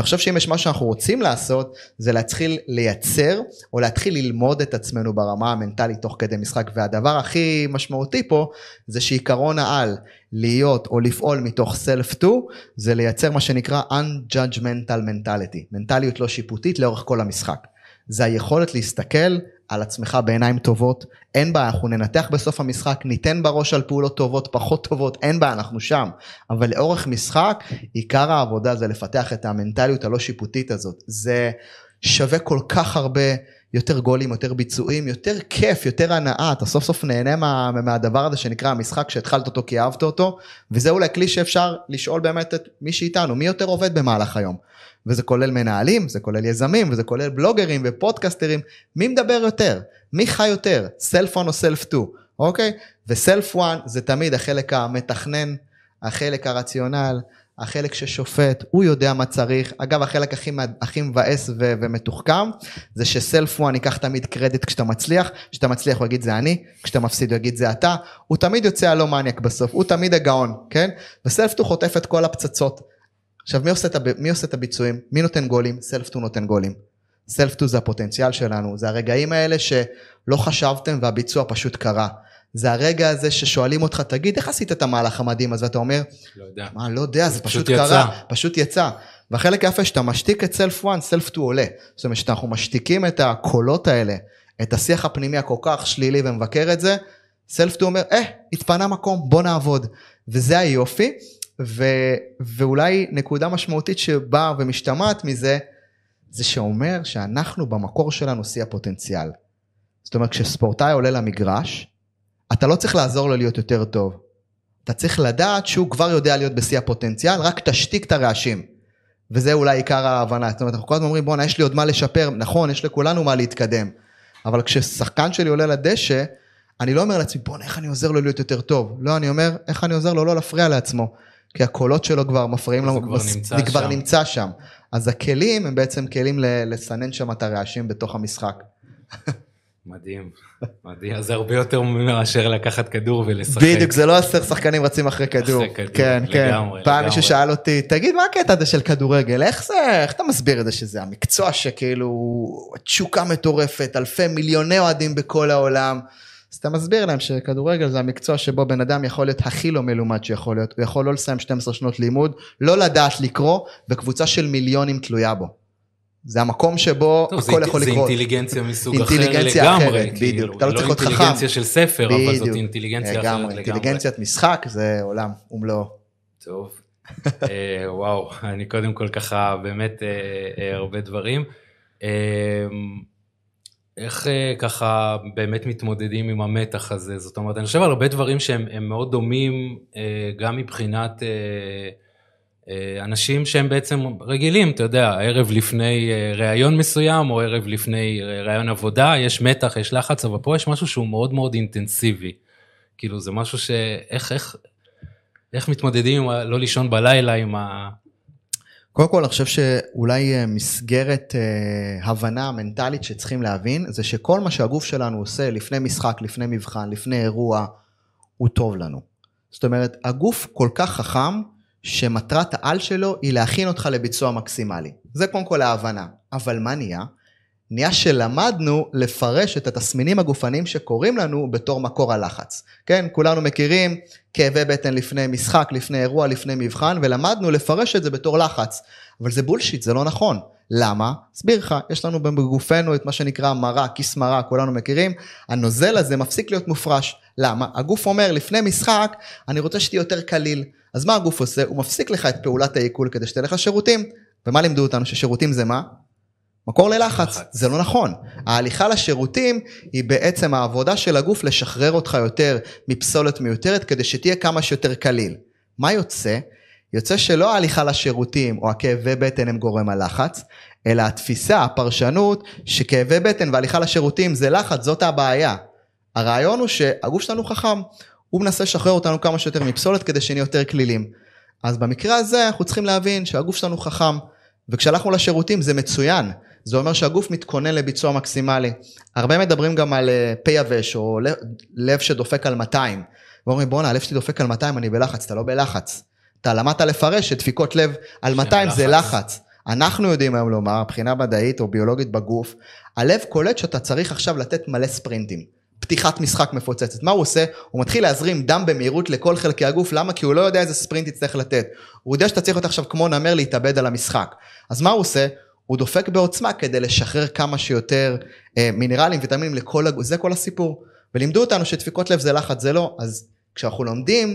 חושב שאם יש משהו שאנחנו רוצים לעשות זה להתחיל לייצר או להתחיל ללמוד את עצמנו ברמה המנטלית תוך כדי משחק. והדבר הכי משמעותי פה זה שעיקרון העל להיות או לפעול מתוך סלף 2 זה לייצר מה שנקרא unjudgmental mentality. מנטליות לא שיפוטית לאורך כל המשחק. זה היכולת להסתכל על עצמך בעיניים טובות, אין בעיה, אנחנו ננתח בסוף המשחק, ניתן בראש על פעולות טובות, פחות טובות, אין בעיה, אנחנו שם. אבל לאורך משחק, עיקר העבודה זה לפתח את המנטליות הלא שיפוטית הזאת. זה שווה כל כך הרבה יותר גולים, יותר ביצועים, יותר כיף, יותר הנאה, אתה סוף סוף נהנה מה, מהדבר הזה שנקרא המשחק שהתחלת אותו כי אהבת אותו, וזה אולי כלי שאפשר לשאול באמת את מי שאיתנו, מי יותר עובד במהלך היום. וזה כולל מנהלים, זה כולל יזמים, וזה כולל בלוגרים ופודקסטרים, מי מדבר יותר? מי חי יותר? סלף 1 או סלף 2, אוקיי? וסלף 1 זה תמיד החלק המתכנן, החלק הרציונל, החלק ששופט, הוא יודע מה צריך. אגב, החלק הכי, הכי מבאס ו- ומתוחכם, זה שסלף 1 ייקח תמיד קרדיט כשאתה מצליח, כשאתה מצליח הוא יגיד זה אני, כשאתה מפסיד הוא יגיד זה אתה, הוא תמיד יוצא הלא מניאק בסוף, הוא תמיד הגאון, כן? וסלף 2 חוטף את כל הפצצות. עכשיו מי עושה, את, הב- מי עושה את הביצועים? מי נותן גולים? סלף 2 נותן גולים. סלף 2 זה הפוטנציאל שלנו, זה הרגעים האלה שלא חשבתם והביצוע פשוט קרה. זה הרגע הזה ששואלים אותך, תגיד, איך עשית את המהלך המדהים הזה? ואתה אומר, לא יודע. מה, לא יודע, זה פשוט פשוט יצא. קרה, פשוט יצא. והחלק היפה שאתה משתיק את סלף 1, סלף 2 עולה. זאת אומרת שאנחנו משתיקים את הקולות האלה, את השיח הפנימי הכל כך שלילי ומבקר את זה, סלף 2 אומר, אה, התפנה מקום, בוא נעבוד. וזה היופי, ו, ואולי נקודה משמעותית שבאה ומשתמעת מזה, זה שאומר שאנחנו במקור שלנו שיא הפוטנציאל. זאת אומרת, כשספורטאי עולה למגרש, אתה לא צריך לעזור לו להיות יותר טוב. אתה צריך לדעת שהוא כבר יודע להיות בשיא הפוטנציאל, רק תשתיק את הרעשים. וזה אולי עיקר ההבנה. זאת אומרת, אנחנו כל הזמן אומרים, בואנה, יש לי עוד מה לשפר. נכון, יש לכולנו מה להתקדם. אבל כששחקן שלי עולה לדשא, אני לא אומר לעצמי, בואנה, איך אני עוזר לו להיות יותר טוב. לא, אני אומר, איך אני עוזר לו לא להפריע לעצמו. כי הקולות שלו כבר מפריעים לנו, כבר נמצא כבר שם. נמצא שם. אז הכלים הם בעצם כלים לסנן שם את הרעשים בתוך המשחק. מדהים, מדהים, אז זה הרבה יותר מאשר לקחת כדור ולשחק. בדיוק, זה לא עשר שחקנים רצים אחרי כדור. אחרי כדור, כן, כן. לגמרי, פעם לגמרי. מישהו שאל אותי, תגיד, מה הקטע הזה של כדורגל? איך זה, איך אתה מסביר את זה שזה המקצוע שכאילו, תשוקה מטורפת, אלפי מיליוני אוהדים בכל העולם. אז אתה מסביר להם שכדורגל זה המקצוע שבו בן אדם יכול להיות הכי לא מלומד שיכול להיות, הוא יכול לא לסיים 12 שנות לימוד, לא לדעת לקרוא, וקבוצה של מיליונים תלויה בו. זה המקום שבו טוב, הכל זה, יכול זה לקרות. אינטליגנציה מסוג אחר אינטליגנציה לגמרי, אחרת, כאילו, בדיוק. אתה לא צריך להיות לא חכם. אינטליגנציה של ספר, אבל זאת בדיוק. אינטליגנציה אחרת לגמרי, לגמרי. אינטליגנציית משחק זה עולם ומלואו. טוב, אה, וואו, אני קודם כל ככה באמת אה, אה, הרבה דברים. אה, איך אה, ככה באמת מתמודדים עם המתח הזה? זאת אומרת, אני חושב על הרבה דברים שהם הם מאוד דומים, אה, גם מבחינת אה, אנשים שהם בעצם רגילים, אתה יודע, ערב לפני ראיון מסוים, או ערב לפני ראיון עבודה, יש מתח, יש לחץ, אבל פה יש משהו שהוא מאוד מאוד אינטנסיבי. כאילו, זה משהו ש... איך, איך, איך מתמודדים עם ה... לא לישון בלילה עם ה... קודם כל אני חושב שאולי אה, מסגרת אה, הבנה מנטלית שצריכים להבין זה שכל מה שהגוף שלנו עושה לפני משחק, לפני מבחן, לפני אירוע, הוא טוב לנו. זאת אומרת, הגוף כל כך חכם שמטרת העל שלו היא להכין אותך לביצוע מקסימלי. זה קודם כל ההבנה. אבל מה נהיה? נהיה שלמדנו לפרש את התסמינים הגופניים שקורים לנו בתור מקור הלחץ. כן, כולנו מכירים כאבי בטן לפני משחק, לפני אירוע, לפני מבחן, ולמדנו לפרש את זה בתור לחץ. אבל זה בולשיט, זה לא נכון. למה? אסביר לך, יש לנו בגופנו את מה שנקרא מרה, כיס מרה, כולנו מכירים, הנוזל הזה מפסיק להיות מופרש. למה? הגוף אומר, לפני משחק, אני רוצה שתהיה יותר קליל. אז מה הגוף עושה? הוא מפסיק לך את פעולת העיכול כדי שתלך לשירותים. ומה לימדו אותנו? ששירותים זה מה? מקור ללחץ, לחץ. זה לא נכון. ההליכה לשירותים היא בעצם העבודה של הגוף לשחרר אותך יותר מפסולת מיותרת כדי שתהיה כמה שיותר קליל. מה יוצא? יוצא שלא ההליכה לשירותים או הכאבי בטן הם גורם הלחץ, אלא התפיסה, הפרשנות, שכאבי בטן והליכה לשירותים זה לחץ, זאת הבעיה. הרעיון הוא שהגוף שלנו חכם, הוא מנסה לשחרר אותנו כמה שיותר מפסולת כדי שנהיה יותר כלילים. אז במקרה הזה אנחנו צריכים להבין שהגוף שלנו חכם, וכשהלכנו לשירותים זה מצוין, זה אומר שהגוף מתכונן לביצוע מקסימלי. הרבה מדברים גם על אה, פה יבש או לב, שדופק על 200. ואומרים בואנה הלב שלי דופק על 200 אני בלחץ, אתה לא בלחץ. אתה למדת לפרש שדפיקות לב על 200 זה. לחץ. אנחנו יודעים היום לומר, מבחינה מדעית או ביולוגית בגוף, הלב קולט שאתה צריך עכשיו לתת מלא ספרינטים. פתיחת משחק מפוצצת. מה הוא עושה? הוא מתחיל להזרים דם במהירות לכל חלקי הגוף, למה? כי הוא לא יודע איזה ספרינט יצטרך לתת. הוא יודע שאתה צריך להיות עכשיו כמו נמר להתאבד על המשחק. אז מה הוא עושה? הוא דופק בעוצמה כדי לשחרר כמה שיותר אה, מינרלים, ויטמינים לכל הגוף, זה כל הסיפור. ולימדו אותנו שדפיקות לב זה לחץ, זה לא. אז כשאנחנו לומדים,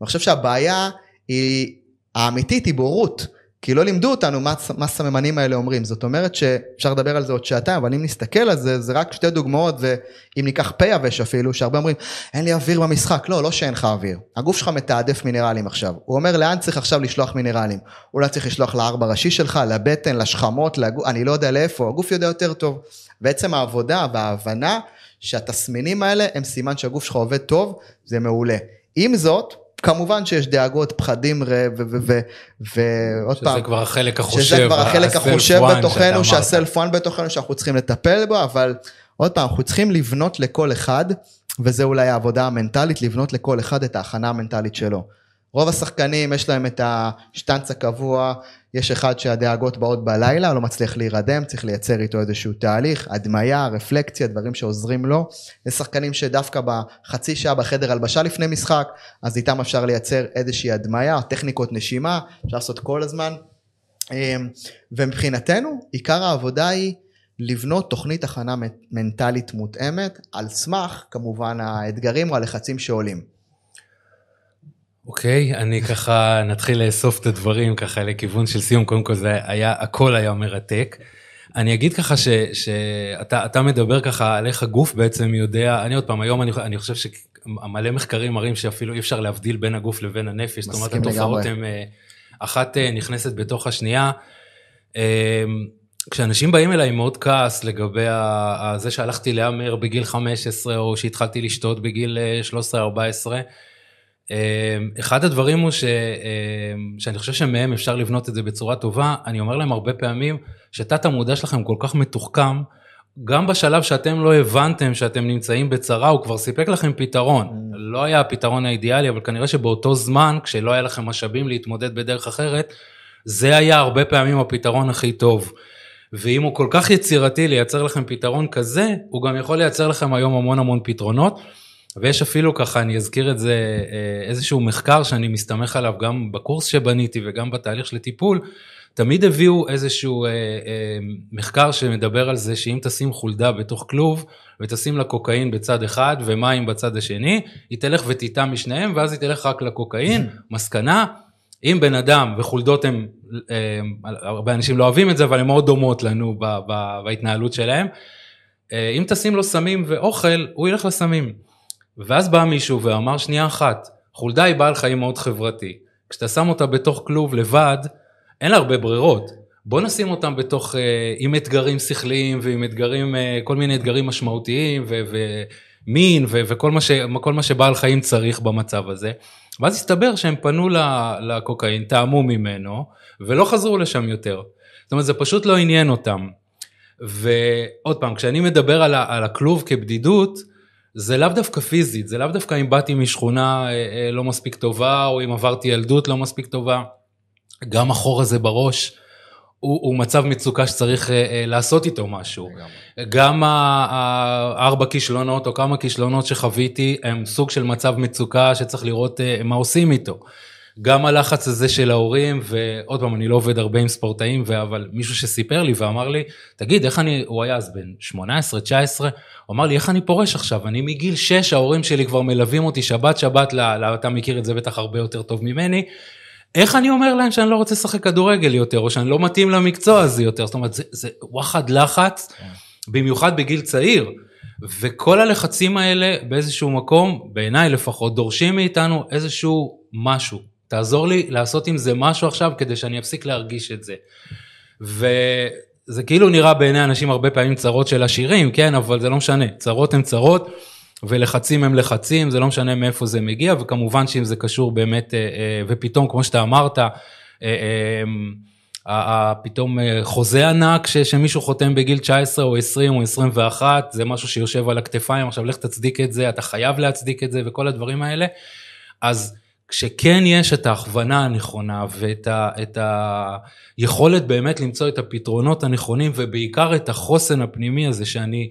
אני חושב שהבעיה היא, האמיתית היא בורות. כי לא לימדו אותנו מה, מה הסממנים האלה אומרים. זאת אומרת שאפשר לדבר על זה עוד שעתיים, אבל אם נסתכל על זה, זה רק שתי דוגמאות, ואם ניקח פה יבש אפילו, שהרבה אומרים, אין לי אוויר במשחק. לא, לא שאין לך אוויר. הגוף שלך מתעדף מינרלים עכשיו. הוא אומר, לאן צריך עכשיו לשלוח מינרלים? אולי צריך לשלוח לארבע ראשי שלך, לבטן, לשכמות, לגוף, אני לא יודע לאיפה, הגוף יודע יותר טוב. בעצם העבודה וההבנה שהתסמינים האלה הם סימן שהגוף שלך עובד טוב, זה מעולה. עם זאת, כמובן שיש דאגות, פחדים, ו- ו- ו- ו- ועוד שזה פעם, כבר החלק החושב, שזה כבר החלק החושב בתוכנו. שהסלף וואן בתוכנו, שאנחנו צריכים לטפל בו, אבל עוד פעם, אנחנו צריכים לבנות לכל אחד, וזה אולי העבודה המנטלית, לבנות לכל אחד את ההכנה המנטלית שלו. רוב השחקנים יש להם את השטנץ הקבוע, יש אחד שהדאגות באות בלילה, לא מצליח להירדם, צריך לייצר איתו איזשהו תהליך, הדמיה, רפלקציה, דברים שעוזרים לו. יש שחקנים שדווקא בחצי שעה בחדר הלבשה לפני משחק, אז איתם אפשר לייצר איזושהי הדמיה, טכניקות נשימה, אפשר לעשות כל הזמן. אמ, ומבחינתנו, עיקר העבודה היא לבנות תוכנית הכנה מנטלית מותאמת, על סמך כמובן האתגרים או הלחצים שעולים. אוקיי, אני ככה נתחיל לאסוף את הדברים ככה לכיוון של סיום, קודם כל זה היה, הכל היה מרתק. אני אגיד ככה ש- שאתה אתה מדבר ככה על איך הגוף בעצם יודע, אני עוד פעם, היום אני, אני חושב שמלא מחקרים מראים שאפילו אי אפשר להבדיל בין הגוף לבין הנפש, זאת אומרת התופעות. הן, אה, אחת אה, נכנסת בתוך השנייה. אה, כשאנשים באים אליי עם מאוד כעס לגבי זה שהלכתי להמר בגיל 15 או שהתחלתי לשתות בגיל אה, 13-14, אחד הדברים הוא ש, שאני חושב שמהם אפשר לבנות את זה בצורה טובה, אני אומר להם הרבה פעמים שתת המודע שלכם כל כך מתוחכם, גם בשלב שאתם לא הבנתם שאתם נמצאים בצרה, הוא כבר סיפק לכם פתרון. לא היה הפתרון האידיאלי, אבל כנראה שבאותו זמן, כשלא היה לכם משאבים להתמודד בדרך אחרת, זה היה הרבה פעמים הפתרון הכי טוב. ואם הוא כל כך יצירתי לייצר לכם פתרון כזה, הוא גם יכול לייצר לכם היום המון המון פתרונות. ויש אפילו ככה, אני אזכיר את זה, אה, איזשהו מחקר שאני מסתמך עליו גם בקורס שבניתי וגם בתהליך של טיפול, תמיד הביאו איזשהו אה, אה, מחקר שמדבר על זה שאם תשים חולדה בתוך כלוב ותשים לה קוקאין בצד אחד ומים בצד השני, היא תלך ותיטע משניהם ואז היא תלך רק לקוקאין. מסקנה, אם בן אדם וחולדות הם, אה, הרבה אנשים לא אוהבים את זה, אבל הן מאוד דומות לנו בהתנהלות שלהם, אה, אם תשים לו סמים ואוכל, הוא ילך לסמים. ואז בא מישהו ואמר שנייה אחת, חולדה היא בעל חיים מאוד חברתי. כשאתה שם אותה בתוך כלוב לבד, אין לה הרבה ברירות. בוא נשים אותם בתוך, אה, עם אתגרים שכליים ועם אתגרים, אה, כל מיני אתגרים משמעותיים ומין ו, וכל מה, ש, מה שבעל חיים צריך במצב הזה. ואז הסתבר שהם פנו לקוקאין, טעמו ממנו ולא חזרו לשם יותר. זאת אומרת זה פשוט לא עניין אותם. ועוד פעם, כשאני מדבר על, על הכלוב כבדידות, זה לאו דווקא פיזית, זה לאו דווקא אם באתי משכונה אה, אה, לא מספיק טובה, או אם עברתי ילדות לא מספיק טובה. גם החור הזה בראש הוא, הוא מצב מצוקה שצריך אה, לעשות איתו משהו. גם הארבע כישלונות או כמה כישלונות שחוויתי הם סוג של מצב מצוקה שצריך לראות מה עושים איתו. גם הלחץ הזה של ההורים, ועוד פעם, אני לא עובד הרבה עם ספורטאים, אבל מישהו שסיפר לי ואמר לי, תגיד, איך אני, הוא היה אז בן 18, 19, הוא אמר לי, איך אני פורש עכשיו? אני מגיל 6, ההורים שלי כבר מלווים אותי שבת שבת, ל, ל, אתה מכיר את זה בטח הרבה יותר טוב ממני. איך אני אומר להם שאני לא רוצה לשחק כדורגל יותר, או שאני לא מתאים למקצוע הזה יותר? זאת אומרת, זה, זה וואחד לחץ, במיוחד בגיל צעיר. וכל הלחצים האלה באיזשהו מקום, בעיניי לפחות, דורשים מאיתנו איזשהו משהו. תעזור לי לעשות עם זה משהו עכשיו כדי שאני אפסיק להרגיש את זה. וזה כאילו נראה בעיני אנשים הרבה פעמים צרות של עשירים, כן, אבל זה לא משנה, צרות הן צרות. ולחצים הם לחצים, זה לא משנה מאיפה זה מגיע, וכמובן שאם זה קשור באמת, אה, אה, ופתאום, כמו שאתה אמרת, אה, פתאום חוזה ענק שמישהו חותם בגיל 19 או 20 או 21, זה משהו שיושב על הכתפיים, עכשיו לך תצדיק את זה, אתה חייב להצדיק את זה וכל הדברים האלה. אז כשכן יש את ההכוונה הנכונה ואת ה, את היכולת באמת למצוא את הפתרונות הנכונים ובעיקר את החוסן הפנימי הזה שאני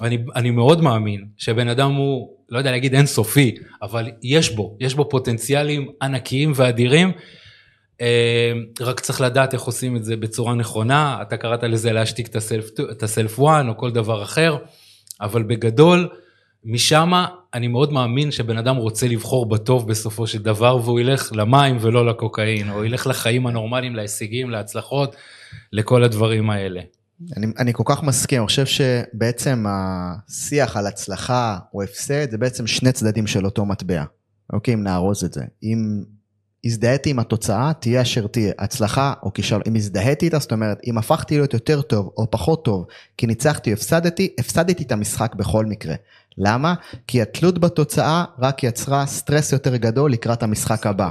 אני, אני מאוד מאמין שבן אדם הוא, לא יודע להגיד אינסופי, אבל יש בו, יש בו פוטנציאלים ענקיים ואדירים, אה, רק צריך לדעת איך עושים את זה בצורה נכונה, אתה קראת לזה להשתיק את הסלף וואן או כל דבר אחר, אבל בגדול, משם אני מאוד מאמין שבן אדם רוצה לבחור בטוב בסופו של דבר והוא ילך למים ולא לקוקאין, או ילך לחיים הנורמליים, להישגים, להצלחות, לכל הדברים האלה. אני, אני כל כך מסכים, אני חושב שבעצם השיח על הצלחה או הפסד זה בעצם שני צדדים של אותו מטבע. אוקיי, אם נארוז את זה. אם הזדהיתי עם התוצאה, תהיה אשר תהיה, הצלחה או כישלון. אם הזדהיתי איתה, זאת אומרת, אם הפכתי להיות יותר טוב או פחות טוב, כי ניצחתי או הפסדתי, הפסדתי את המשחק בכל מקרה. למה? כי התלות בתוצאה רק יצרה סטרס יותר גדול לקראת המשחק הבא.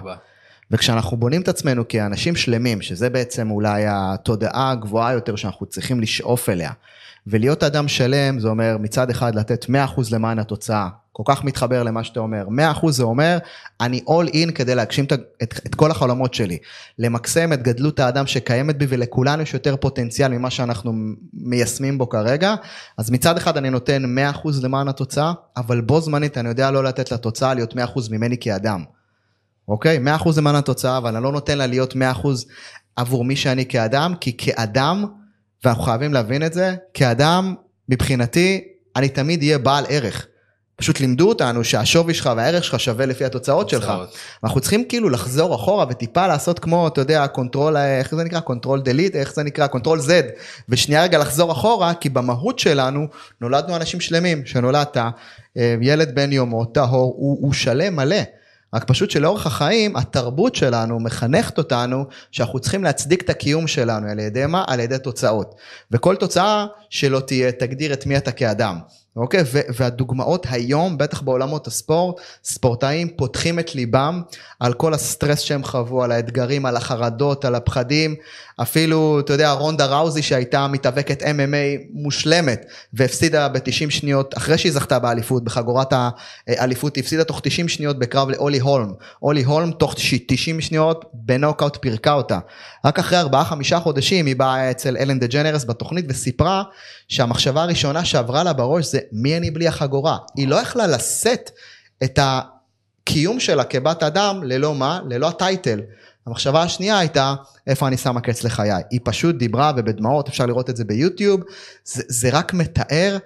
וכשאנחנו בונים את עצמנו כאנשים שלמים, שזה בעצם אולי התודעה הגבוהה יותר שאנחנו צריכים לשאוף אליה, ולהיות אדם שלם זה אומר מצד אחד לתת 100% למען התוצאה, כל כך מתחבר למה שאתה אומר, 100% זה אומר אני all in כדי להגשים את, את, את כל החלומות שלי, למקסם את גדלות האדם שקיימת בי ולכולנו יש יותר פוטנציאל ממה שאנחנו מיישמים בו כרגע, אז מצד אחד אני נותן 100% למען התוצאה, אבל בו זמנית אני יודע לא לתת לתוצאה להיות 100% ממני כאדם. אוקיי? 100% למען התוצאה, אבל אני לא נותן לה להיות 100% עבור מי שאני כאדם, כי כאדם, ואנחנו חייבים להבין את זה, כאדם, מבחינתי, אני תמיד אהיה בעל ערך. פשוט לימדו אותנו שהשווי שלך והערך שלך שווה לפי התוצאות שלך. אנחנו צריכים כאילו לחזור אחורה וטיפה לעשות כמו, אתה יודע, control, איך זה נקרא? control delete, איך זה נקרא? control Z. ושנייה רגע לחזור אחורה, כי במהות שלנו נולדנו אנשים שלמים. שנולדת, אה, ילד בן יומו, טהור, הוא, הוא שלם מלא. רק פשוט שלאורך החיים התרבות שלנו מחנכת אותנו שאנחנו צריכים להצדיק את הקיום שלנו על ידי מה? על ידי תוצאות. וכל תוצאה שלא תהיה תגדיר את מי אתה כאדם. אוקיי? והדוגמאות היום, בטח בעולמות הספורט, ספורטאים פותחים את ליבם על כל הסטרס שהם חוו, על האתגרים, על החרדות, על הפחדים. אפילו, אתה יודע, רונדה ראוזי שהייתה מתאבקת MMA מושלמת והפסידה ב-90 שניות, אחרי שהיא זכתה באליפות, בחגורת האליפות, הפסידה תוך 90 שניות בקרב לאולי הולם. אולי הולם תוך 90 שניות בנוקאוט פירקה אותה. רק אחרי 4-5 חודשים היא באה אצל אלן דה ג'נרס בתוכנית וסיפרה שהמחשבה הראשונה שעברה לה בראש זה מי אני בלי החגורה. היא לא יכלה לשאת את הקיום שלה כבת אדם ללא מה? ללא הטייטל. המחשבה השנייה הייתה איפה אני שמה קץ לחיי. היא פשוט דיברה ובדמעות אפשר לראות את זה ביוטיוב. זה, זה רק מתאר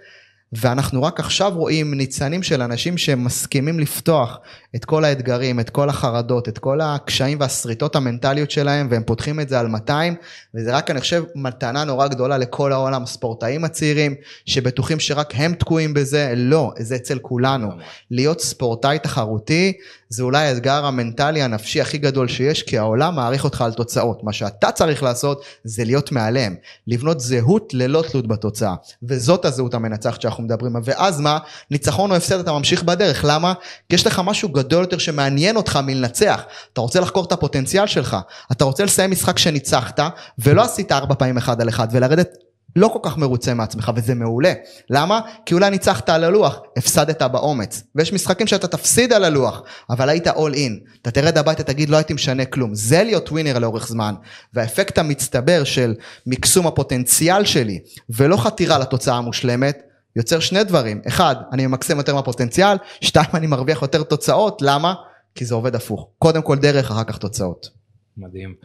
ואנחנו רק עכשיו רואים ניצנים של אנשים שמסכימים לפתוח את כל האתגרים, את כל החרדות, את כל הקשיים והשריטות המנטליות שלהם, והם פותחים את זה על 200, וזה רק, אני חושב, מתנה נורא גדולה לכל העולם, הספורטאים הצעירים, שבטוחים שרק הם תקועים בזה, לא, זה אצל כולנו. להיות ספורטאי תחרותי, זה אולי האתגר המנטלי הנפשי הכי גדול שיש, כי העולם מעריך אותך על תוצאות. מה שאתה צריך לעשות, זה להיות מעליהם, לבנות זהות ללא תלות בתוצאה, וזאת הזהות המנצחת שאנחנו מדברים עליה, ואז מה? ניצחון או הפסד אתה ממשיך בדרך, למה? כי יש לך משהו גדול יותר שמעניין אותך מלנצח. אתה רוצה לחקור את הפוטנציאל שלך, אתה רוצה לסיים משחק שניצחת, ולא עשית ארבע פעמים אחד על אחד, ולרדת לא כל כך מרוצה מעצמך, וזה מעולה. למה? כי אולי ניצחת על הלוח, הפסדת באומץ. ויש משחקים שאתה תפסיד על הלוח, אבל היית אול אין. אתה תרד הביתה, תגיד, לא הייתי משנה כלום. זה להיות ווינר לאורך זמן. והאפקט המצטבר של מקסום הפוטנציאל שלי, ולא חתירה לתוצאה המושלמת, יוצר שני דברים. אחד, אני ממקסם יותר מהפוטנציאל, שתיים, אני מרוויח יותר תוצאות, למה? כי זה עובד הפוך. קודם כל דרך, אחר כך תוצאות. מדהים.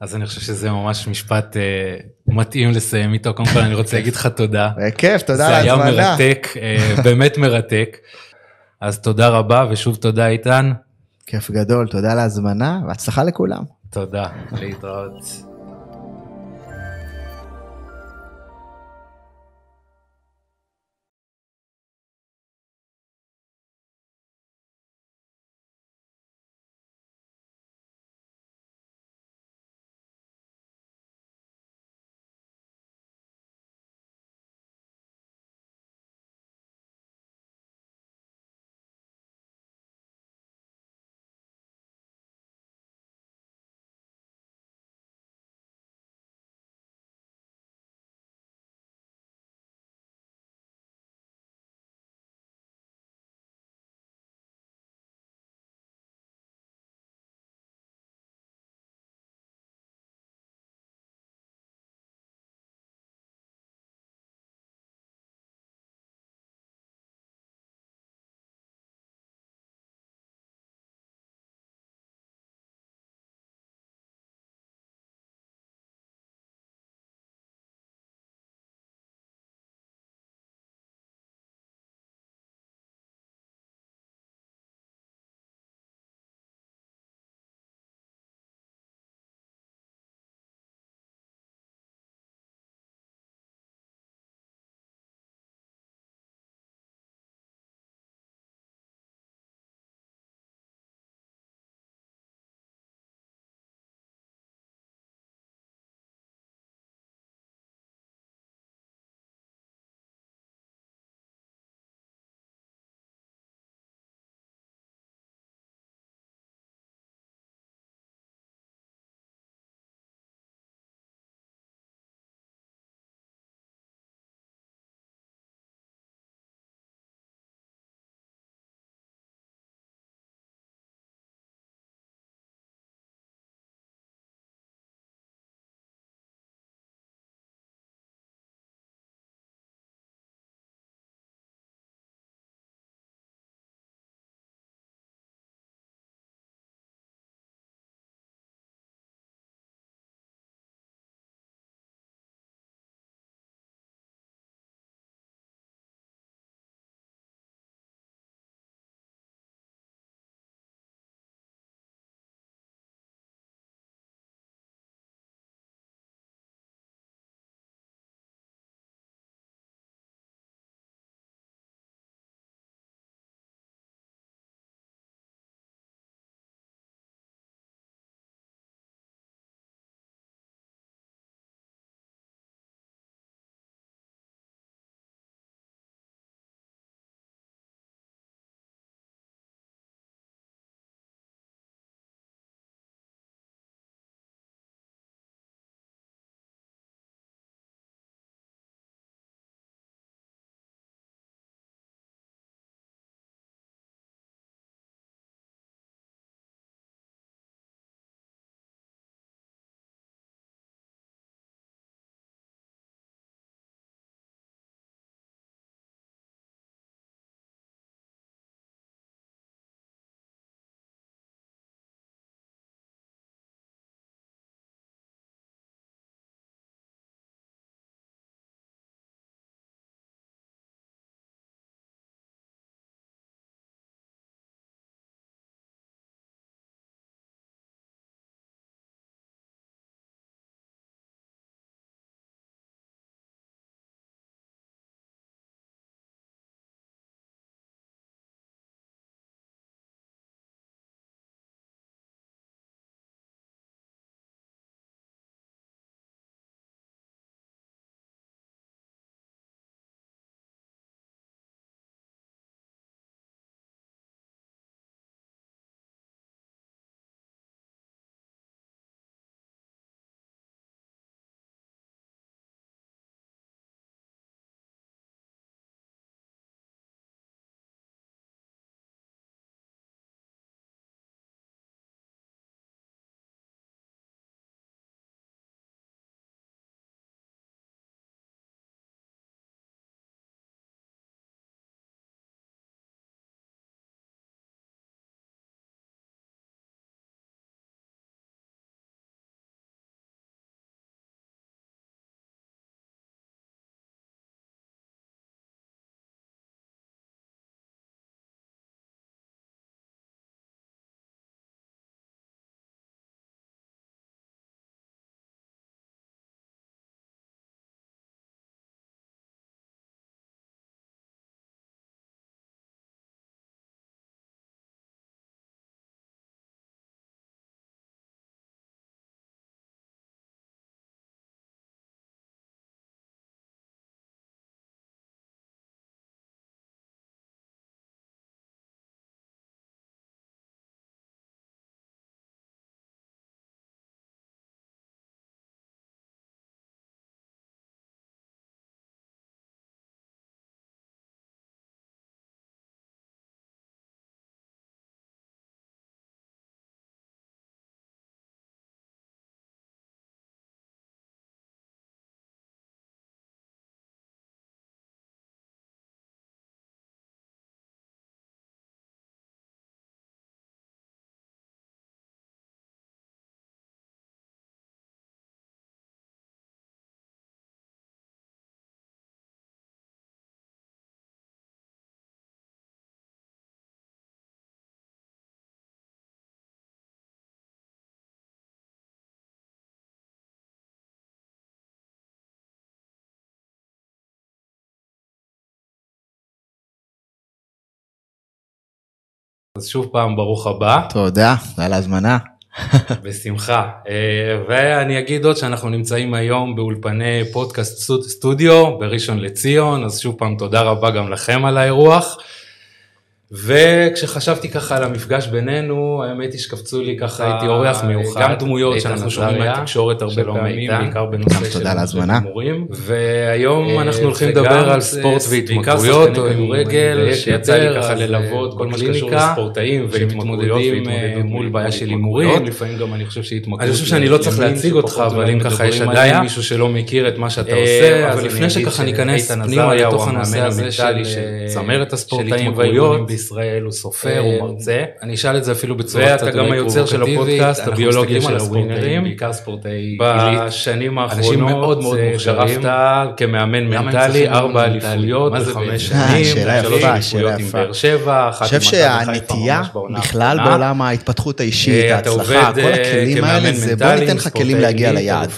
אז אני חושב שזה ממש משפט אה, מתאים לסיים איתו. קודם כל אני רוצה להגיד לך תודה. בכיף, תודה על ההזמנה. זה היה מרתק, אה, באמת מרתק. אז תודה רבה ושוב תודה איתן. כיף גדול, תודה על ההזמנה והצלחה לכולם. תודה, להתראות. אז שוב פעם ברוך הבא. תודה על ההזמנה. בשמחה. אה, ואני אגיד עוד שאנחנו נמצאים היום באולפני פודקאסט סטודיו בראשון לציון, אז שוב פעם תודה רבה גם לכם על האירוח. וכשחשבתי ככה על המפגש בינינו, האמת היא שקפצו לי ככה, הייתי אורח מיוחד, גם דמויות שאנחנו שומעים מהתקשורת הרבה פעמים, בעיקר בנושא של הימורים, והיום אה, אנחנו הולכים לדבר על ספורט והתמכרויות, או כדורגל, שיצא לי ככה ללוות כל מה שקשור לספורטאים ומתמודדים אה, מול בעיה של הימורים, לפעמים גם אני חושב שהתמכרות, אני חושב שאני לא צריך להציג אותך, אבל אם ככה יש עדיין מישהו שלא מכיר את מה שאתה אה, עושה, אבל לפני שככה ניכנס פנימה לתוך הנושא הזה של צמרת הספורטאים וההימורים, בישראל, הוא סופר, הוא אה, מרצה. אני אשאל את זה אפילו בצורה קצת יותר פרובוקטיבית. ואתה גם היוצר של הפודקאסט, הביולוגיה של הווינרים. בעיקר ספורטאי עילית. בשנים האחרונות אה, גרפת כמאמן מנטלי, ארבע אליפויות בחמש שנים, שלוש אליפויות עם באר שבע, אחת עם מכבי חיפה שהנטייה בכלל בעולם ההתפתחות האישית, אה, ההצלחה, כל הכלים האלה, זה בוא ניתן לך כלים להגיע ליעד.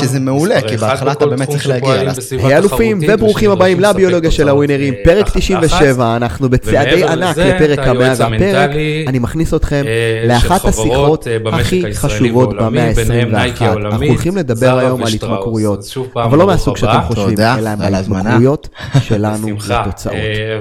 שזה מעולה, כי בהתחלה אתה באמת צריך להגיע. היי אלופים וברוכים הבאים לביולוגיה של הווינרים, פרק 97, אנחנו בצעדי ענק לפרק המאה והפרק, אני מכניס אתכם אה, לאחת השיחות אה, הכי חשובות במאה ה-21. אנחנו הולכים לדבר היום על התמכרויות, אבל לא מהסוג שאתם חושבים, אלא על ההתמכרויות שלנו לתוצאות.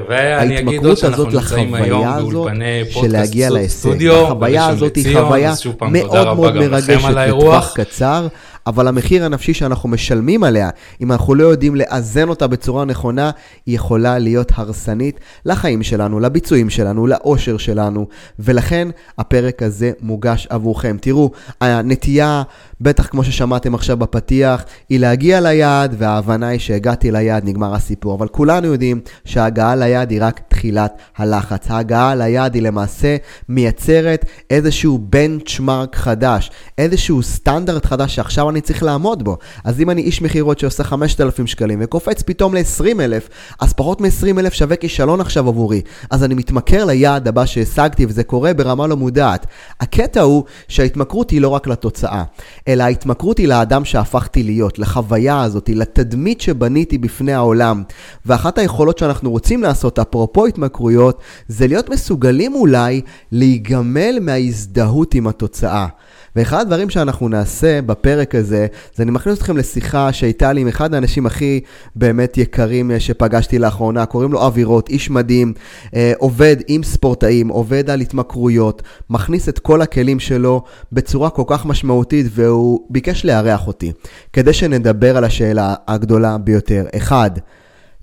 אה, ההתמכרות הזאת לחוויה הזאת של להגיע להישג. החוויה הזאת היא חוויה מאוד מאוד מרגשת בטווח קצר. אבל המחיר הנפשי שאנחנו משלמים עליה, אם אנחנו לא יודעים לאזן אותה בצורה נכונה, היא יכולה להיות הרסנית לחיים שלנו, לביצועים שלנו, לאושר שלנו, ולכן הפרק הזה מוגש עבורכם. תראו, הנטייה, בטח כמו ששמעתם עכשיו בפתיח, היא להגיע ליעד, וההבנה היא שהגעתי ליעד, נגמר הסיפור. אבל כולנו יודעים שההגעה ליעד היא רק תחילת הלחץ. ההגעה ליעד היא למעשה מייצרת איזשהו בנצ'מרק חדש, איזשהו סטנדרט חדש שעכשיו אני צריך לעמוד בו. אז אם אני איש מכירות שעושה 5,000 שקלים וקופץ פתאום ל-20,000, אז פחות מ-20,000 שווה כישלון עכשיו עבורי. אז אני מתמכר ליעד הבא שהשגתי, וזה קורה ברמה לא מודעת. הקטע הוא שההתמכרות היא לא רק לתוצאה, אלא ההתמכרות היא לאדם שהפכתי להיות, לחוויה הזאת, לתדמית שבניתי בפני העולם. ואחת היכולות שאנחנו רוצים לעשות, אפרופו התמכרויות, זה להיות מסוגלים אולי להיגמל מההזדהות עם התוצאה. ואחד הדברים שאנחנו נעשה בפרק הזה, זה אני מכניס אתכם לשיחה שהייתה לי עם אחד האנשים הכי באמת יקרים אה, שפגשתי לאחרונה, קוראים לו אבירות, איש מדהים, אה, עובד עם ספורטאים, עובד על התמכרויות, מכניס את כל הכלים שלו בצורה כל כך משמעותית, והוא ביקש לארח אותי, כדי שנדבר על השאלה הגדולה ביותר. אחד,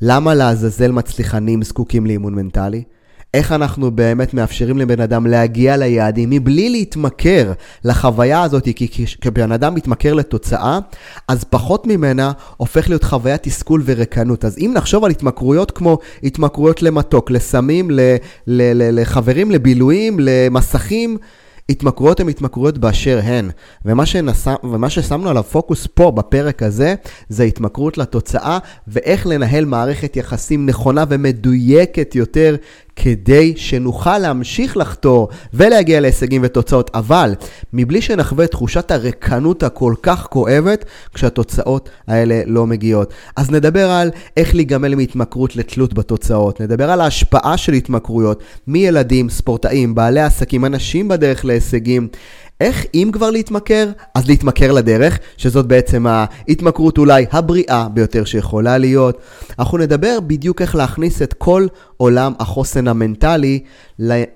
למה לעזאזל מצליחנים זקוקים לאימון מנטלי? איך אנחנו באמת מאפשרים לבן אדם להגיע ליעדים מבלי להתמכר לחוויה הזאת, כי כשבן אדם מתמכר לתוצאה, אז פחות ממנה הופך להיות חוויית תסכול וריקנות. אז אם נחשוב על התמכרויות כמו התמכרויות למתוק, לסמים, לחברים, לבילויים, למסכים, התמכרויות הן התמכרויות באשר הן, ומה, שנסע, ומה ששמנו עליו פוקוס פה בפרק הזה, זה התמכרות לתוצאה ואיך לנהל מערכת יחסים נכונה ומדויקת יותר כדי שנוכל להמשיך לחתור ולהגיע להישגים ותוצאות, אבל מבלי שנחווה את תחושת הריקנות הכל כך כואבת כשהתוצאות האלה לא מגיעות. אז נדבר על איך להיגמל מהתמכרות לתלות בתוצאות, נדבר על ההשפעה של התמכרויות מילדים, ספורטאים, בעלי עסקים, אנשים בדרך להישגים. איך אם כבר להתמכר, אז להתמכר לדרך, שזאת בעצם ההתמכרות אולי הבריאה ביותר שיכולה להיות. אנחנו נדבר בדיוק איך להכניס את כל עולם החוסן המנטלי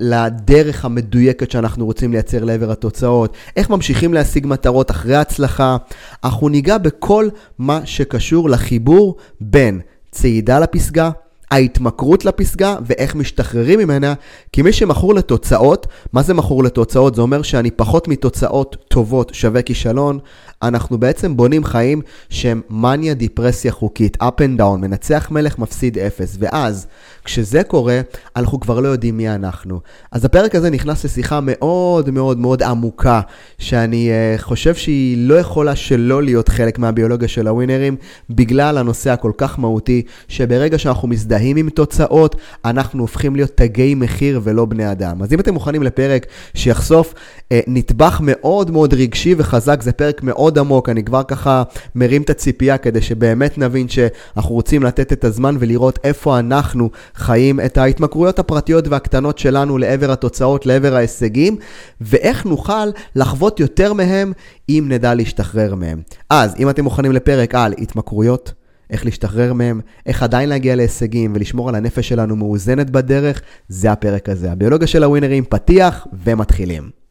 לדרך המדויקת שאנחנו רוצים לייצר לעבר התוצאות. איך ממשיכים להשיג מטרות אחרי הצלחה. אנחנו ניגע בכל מה שקשור לחיבור בין צעידה לפסגה, ההתמכרות לפסגה ואיך משתחררים ממנה, כי מי שמכור לתוצאות, מה זה מכור לתוצאות? זה אומר שאני פחות מתוצאות טובות שווה כישלון. אנחנו בעצם בונים חיים שהם מניה דיפרסיה חוקית, up and down, מנצח מלך מפסיד אפס, ואז כשזה קורה, אנחנו כבר לא יודעים מי אנחנו. אז הפרק הזה נכנס לשיחה מאוד מאוד מאוד עמוקה, שאני uh, חושב שהיא לא יכולה שלא להיות חלק מהביולוגיה של הווינרים, בגלל הנושא הכל כך מהותי, שברגע שאנחנו מזדהים עם תוצאות, אנחנו הופכים להיות תגי מחיר ולא בני אדם. אז אם אתם מוכנים לפרק שיחשוף uh, נדבך מאוד מאוד רגשי וחזק, זה פרק מאוד עמוק, אני כבר ככה מרים את הציפייה כדי שבאמת נבין שאנחנו רוצים לתת את הזמן ולראות איפה אנחנו חיים את ההתמכרויות הפרטיות והקטנות שלנו לעבר התוצאות, לעבר ההישגים, ואיך נוכל לחוות יותר מהם אם נדע להשתחרר מהם. אז אם אתם מוכנים לפרק על התמכרויות, איך להשתחרר מהם, איך עדיין להגיע להישגים ולשמור על הנפש שלנו מאוזנת בדרך, זה הפרק הזה. הביולוגיה של הווינרים, פתיח ומתחילים.